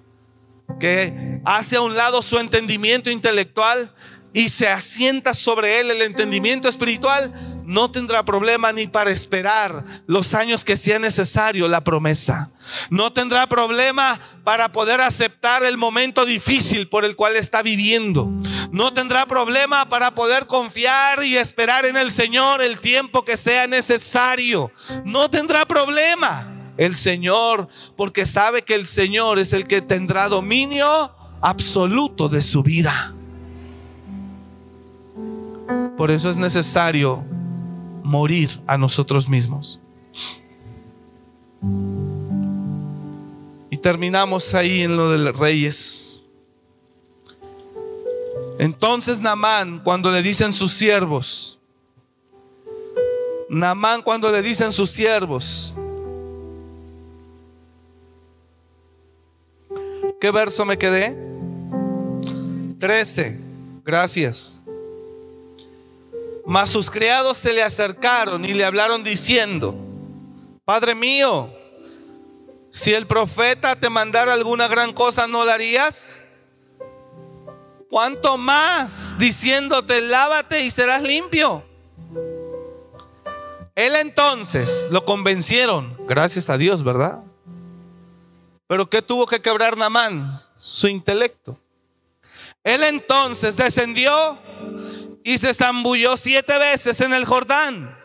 Speaker 2: que hace a un lado su entendimiento intelectual y se asienta sobre él el entendimiento espiritual, no tendrá problema ni para esperar los años que sea necesario la promesa. No tendrá problema para poder aceptar el momento difícil por el cual está viviendo. No tendrá problema para poder confiar y esperar en el Señor el tiempo que sea necesario. No tendrá problema el Señor porque sabe que el Señor es el que tendrá dominio absoluto de su vida. Por eso es necesario morir a nosotros mismos. Y terminamos ahí en lo de los reyes. Entonces Namán, cuando le dicen sus siervos, Namán cuando le dicen sus siervos, ¿qué verso me quedé? 13, gracias. Mas sus criados se le acercaron y le hablaron diciendo, Padre mío, si el profeta te mandara alguna gran cosa, ¿no la harías? ¿Cuánto más diciéndote, lávate y serás limpio? Él entonces lo convencieron, gracias a Dios, ¿verdad? Pero ¿qué tuvo que quebrar Namán? Su intelecto. Él entonces descendió y se zambulló siete veces en el Jordán,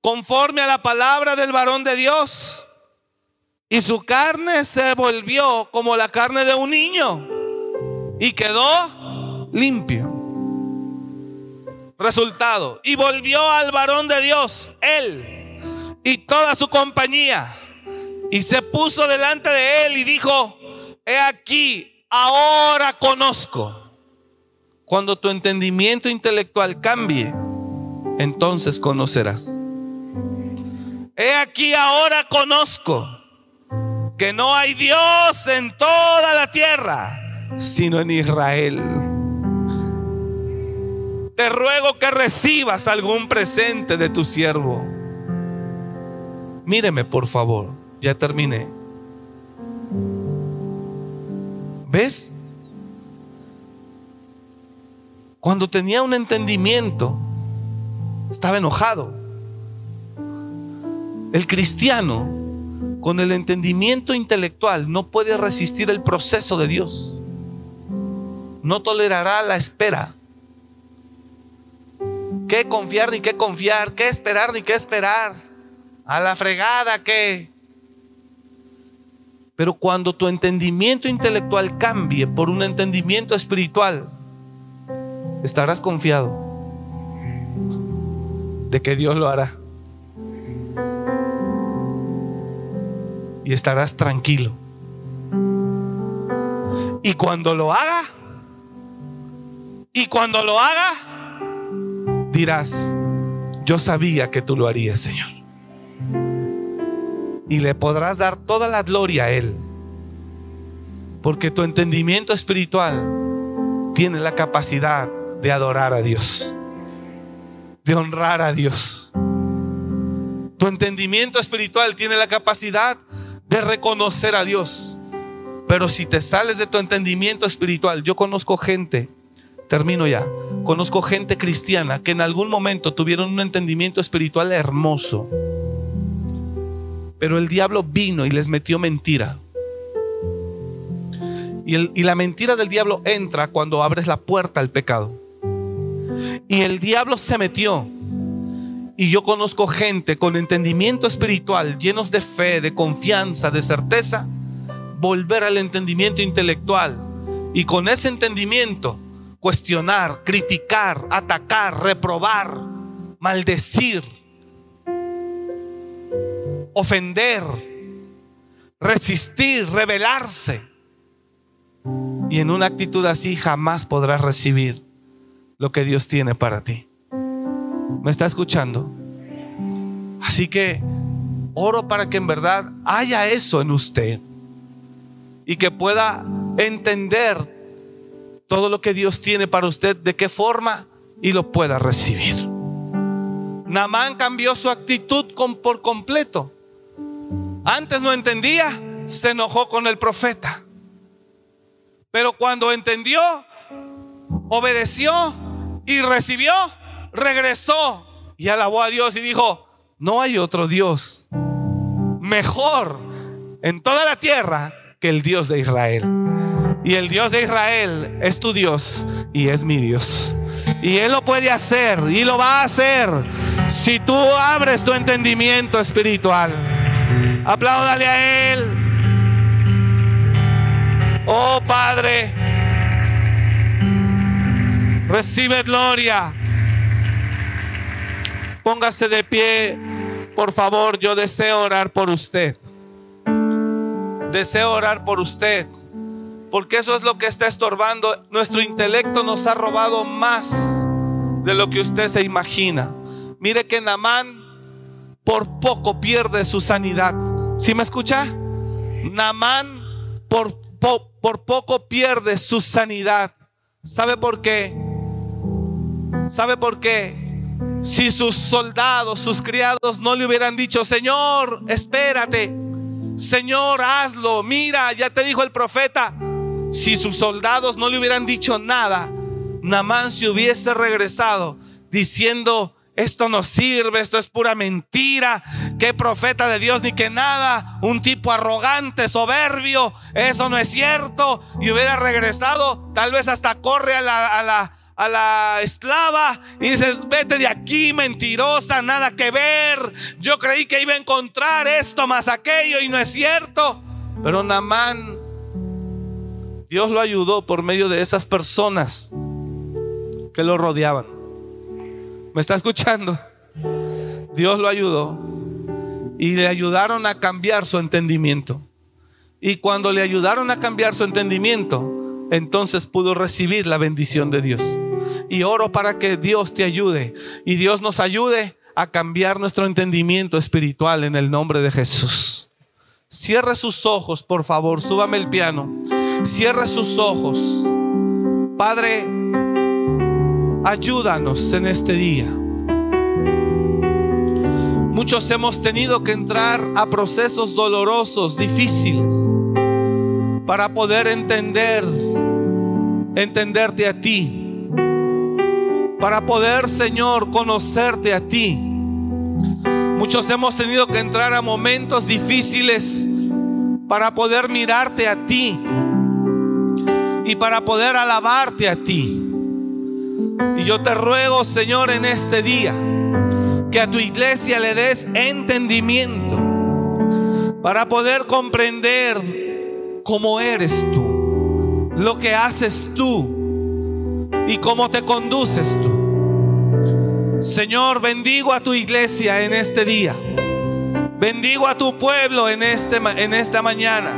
Speaker 2: conforme a la palabra del varón de Dios. Y su carne se volvió como la carne de un niño y quedó limpio. Resultado, y volvió al varón de Dios, él y toda su compañía, y se puso delante de él y dijo, he aquí, ahora conozco cuando tu entendimiento intelectual cambie, entonces conocerás. He aquí ahora conozco que no hay Dios en toda la tierra, sino en Israel. te ruego que recibas algún presente de tu siervo. Míreme, por favor, ya terminé. ¿Ves? Cuando tenía un entendimiento, estaba enojado. El cristiano, con el entendimiento intelectual, no puede resistir el proceso de Dios. No tolerará la espera. ¿Qué confiar ni qué confiar? ¿Qué esperar ni qué esperar? A la fregada que... Pero cuando tu entendimiento intelectual cambie por un entendimiento espiritual, estarás confiado de que Dios lo hará. Y estarás tranquilo. Y cuando lo haga, y cuando lo haga, dirás, yo sabía que tú lo harías, Señor. Y le podrás dar toda la gloria a Él. Porque tu entendimiento espiritual tiene la capacidad de adorar a Dios, de honrar a Dios. Tu entendimiento espiritual tiene la capacidad de reconocer a Dios. Pero si te sales de tu entendimiento espiritual, yo conozco gente, termino ya, conozco gente cristiana que en algún momento tuvieron un entendimiento espiritual hermoso, pero el diablo vino y les metió mentira. Y, la mentira del diablo entra cuando abres la puerta al pecado. Y el diablo se metió. Y yo conozco gente con entendimiento espiritual, llenos de fe, de confianza, de certeza, volver al entendimiento intelectual. Y con ese entendimiento, cuestionar, criticar, atacar, reprobar, maldecir, ofender, resistir, rebelarse. Y en una actitud así jamás podrás recibir lo que Dios tiene para ti. ¿Me está escuchando? Así que oro para que en verdad haya eso en usted y que pueda entender todo lo que Dios tiene para usted, de qué forma y lo pueda recibir. Namán cambió su actitud por completo. Antes no entendía, se enojó con el profeta. Pero cuando entendió, obedeció y recibió, regresó y alabó a Dios y dijo, no hay otro Dios mejor en toda la tierra que el Dios de Israel. Y el Dios de Israel es tu Dios y es mi Dios. Y Él lo puede hacer y lo va a hacer si tú abres tu entendimiento espiritual. Apláudale a Él. Oh Padre, Recibe gloria. Póngase de pie, por favor. Yo deseo orar por usted. Deseo orar por usted. Porque eso es lo que está estorbando. Nuestro intelecto nos ha robado más de lo que usted se imagina. Mire que Namán por poco pierde su sanidad. ¿Sí me escucha? Namán por, por poco pierde su sanidad. ¿Sabe por qué? ¿Sabe por qué? Si sus soldados, sus criados no le hubieran dicho, Señor, espérate, Señor, hazlo, mira, ya te dijo el profeta, si sus soldados no le hubieran dicho nada, Namán se hubiese regresado diciendo, esto no sirve, esto es pura mentira, que profeta de Dios ni que nada, un tipo arrogante, soberbio, eso no es cierto, y hubiera regresado, tal vez hasta corre a la, a la a la esclava y dices, vete de aquí, mentirosa, nada que ver. Yo creí que iba a encontrar esto más aquello y no es cierto. Pero Namán, Dios lo ayudó por medio de esas personas que lo rodeaban. ¿Me está escuchando? Dios lo ayudó y le ayudaron a cambiar su entendimiento. Y cuando le ayudaron a cambiar su entendimiento, entonces pudo recibir la bendición de Dios y oro para que Dios te ayude y Dios nos ayude a cambiar nuestro entendimiento espiritual en el nombre de Jesús. Cierre sus ojos, por favor, súbame el piano. Cierre sus ojos. Padre, ayúdanos en este día. Muchos hemos tenido que entrar a procesos dolorosos, difíciles, para poder entender, entenderte a ti, para poder, Señor, conocerte a ti. Muchos hemos tenido que entrar a momentos difíciles para poder mirarte a ti y para poder alabarte a ti. Y yo te ruego, Señor, en este día, que a tu iglesia le des entendimiento para poder comprender cómo eres tú, lo que haces tú y cómo te conduces tú. Señor, bendigo a tu iglesia en este día. Bendigo a tu pueblo en, este, en esta mañana.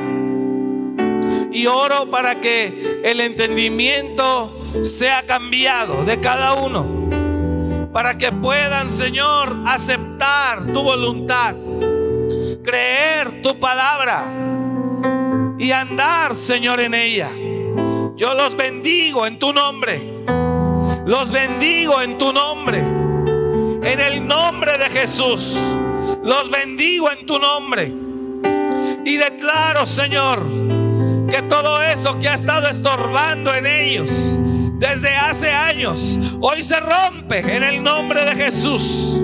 Speaker 2: Y oro para que el entendimiento sea cambiado de cada uno. Para que puedan, Señor, aceptar tu voluntad, creer tu palabra y andar, Señor, en ella. Yo los bendigo en tu nombre. Los bendigo en tu nombre. En el nombre de Jesús. Los bendigo en tu nombre. Y declaro, Señor, que todo eso que ha estado estorbando en ellos desde hace años, hoy se rompe en el nombre de Jesús.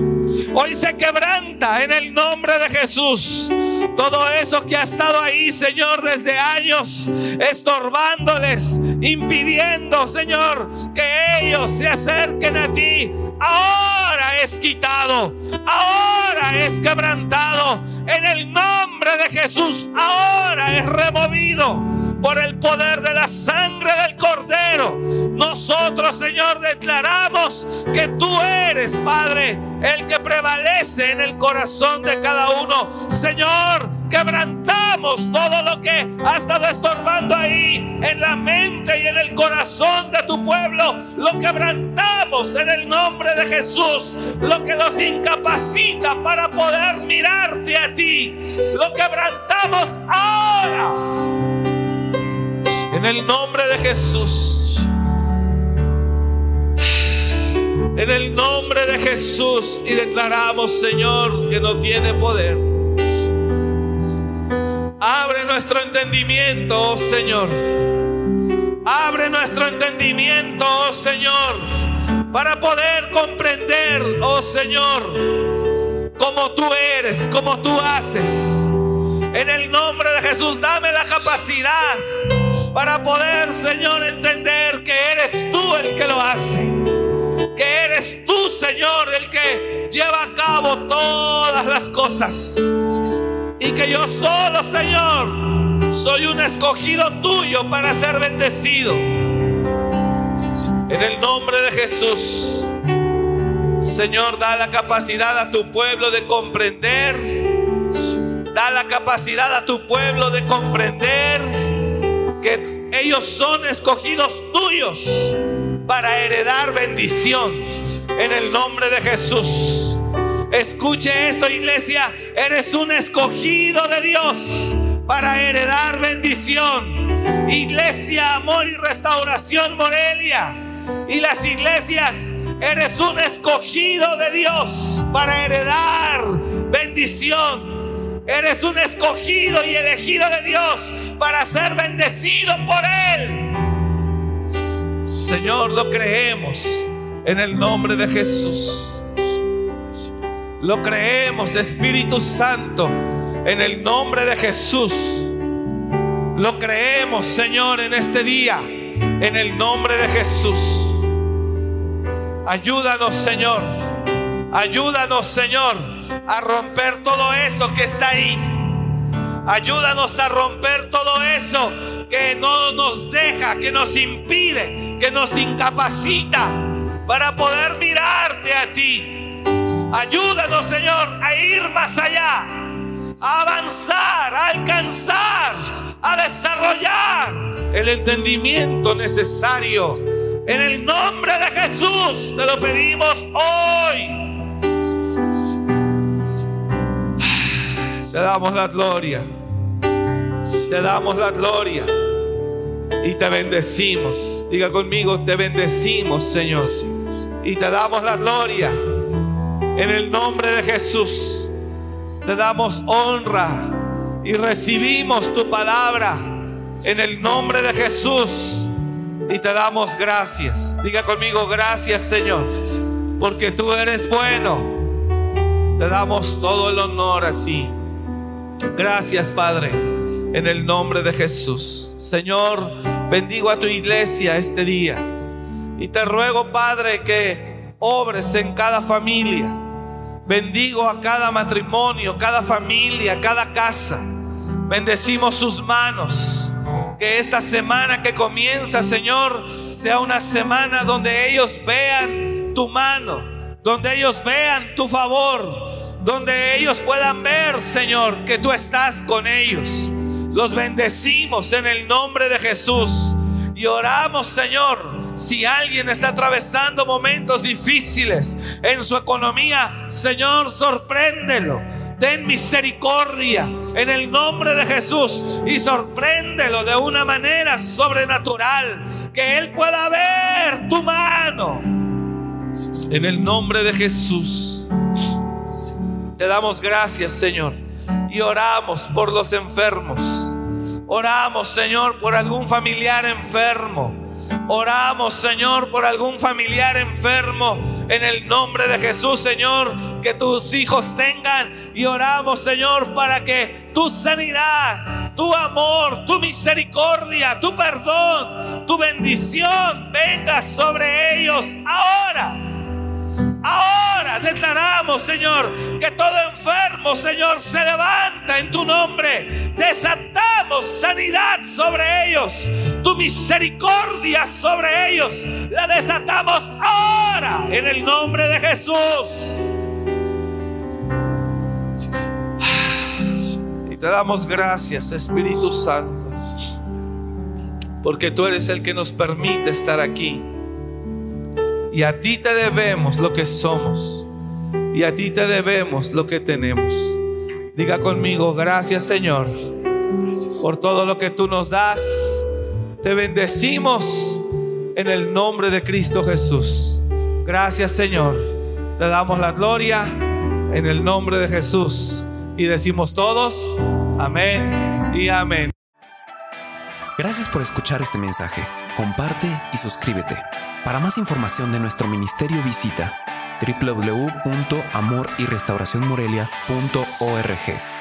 Speaker 2: Hoy se quebranta en el nombre de Jesús. Todo eso que ha estado ahí, Señor, desde años, estorbándoles, impidiendo, Señor, que ellos se acerquen a ti. Ahora es quitado, ahora es quebrantado. En el nombre de Jesús, ahora es removido por el poder de la sangre del Cordero. Nosotros, Señor, declaramos que tú eres, Padre, el que prevalece en el corazón de cada uno. Señor, quebrantamos todo lo que ha estado estorbando ahí en la mente y en el corazón de tu pueblo. Lo quebrantamos en el nombre de Jesús. Lo que nos incapacita para poder mirarte a ti. Lo quebrantamos ahora. En el nombre de Jesús. En el nombre de Jesús. Y declaramos, Señor, que no tiene poder. Abre nuestro entendimiento, oh Señor. Abre nuestro entendimiento, oh Señor. Para poder comprender, oh Señor, como tú eres, como tú haces. En el nombre de Jesús, dame la capacidad para poder, Señor, entender que eres tú el que lo hace. Que eres tú, Señor, el que lleva a cabo todas las cosas. Y que yo solo, Señor, soy un escogido tuyo para ser bendecido. En el nombre de Jesús. Señor, da la capacidad a tu pueblo de comprender. Da la capacidad a tu pueblo de comprender que ellos son escogidos tuyos para heredar bendición en el nombre de Jesús. Escuche esto, iglesia. Eres un escogido de Dios para heredar bendición. Iglesia, amor y restauración, Morelia. Y las iglesias, eres un escogido de Dios para heredar bendición. Eres un escogido y elegido de Dios para ser bendecido por Él. Señor, lo creemos en el nombre de Jesús. Lo creemos, Espíritu Santo, en el nombre de Jesús. Lo creemos, Señor, en este día, en el nombre de Jesús. Ayúdanos, Señor. Ayúdanos, Señor, a romper todo eso que está ahí Ayúdanos a romper todo eso que no nos deja, que nos impide, que nos incapacita para poder mirarte a ti. Ayúdanos, Señor, a ir más allá, a avanzar, a alcanzar, a desarrollar el entendimiento necesario. En el nombre de Jesús te lo pedimos hoy. Te damos la gloria. Te damos la gloria. Y te bendecimos. Diga conmigo, te bendecimos, Señor. y te damos la gloria. En el nombre de Jesús te damos honra y recibimos tu palabra en el nombre de Jesús y te damos gracias. Diga conmigo, gracias Señor, porque tú eres bueno. Te damos todo el honor a ti. Gracias Padre, en el nombre de Jesús. Señor, bendigo a tu iglesia este día. Y te ruego, Padre, que obres en cada familia. Bendigo a cada matrimonio, cada familia, cada casa. Bendecimos sus manos. Que esta semana que comienza, Señor, sea una semana donde ellos vean tu mano, donde ellos vean tu favor, donde ellos puedan ver, Señor, que tú estás con ellos. Los bendecimos en el nombre de Jesús y oramos, Señor, si alguien está atravesando momentos difíciles en su economía, Señor, sorpréndelo. Ten misericordia en el nombre de Jesús y sorpréndelo de una manera sobrenatural. Que Él pueda ver tu mano. En el nombre de Jesús. Te damos gracias, Señor. Y oramos por los enfermos. Oramos, Señor, por algún familiar enfermo. Oramos, Señor, por algún familiar enfermo. En el nombre de Jesús, Señor, que tus hijos tengan. Y oramos, Señor, para que tu sanidad, tu amor, tu misericordia, tu perdón, tu bendición venga sobre ellos ahora. Ahora declaramos, Señor, que todo enfermo, Señor, se levanta en tu nombre. Desatamos sanidad sobre ellos. Tu misericordia sobre ellos. La desatamos ahora en el nombre de Jesús. Y te damos gracias, Espíritu Santo. Porque tú eres el que nos permite estar aquí. Y a ti te debemos lo que somos. Y a ti te debemos lo que tenemos. Diga conmigo, gracias Señor por todo lo que tú nos das. Te bendecimos en el nombre de Cristo Jesús. Gracias Señor. Te damos la gloria en el nombre de Jesús. Y decimos todos, amén y amén.
Speaker 1: Gracias por escuchar este mensaje. Comparte y suscríbete. Para más información de nuestro ministerio visita www.amoryrestauracionmorelia.org.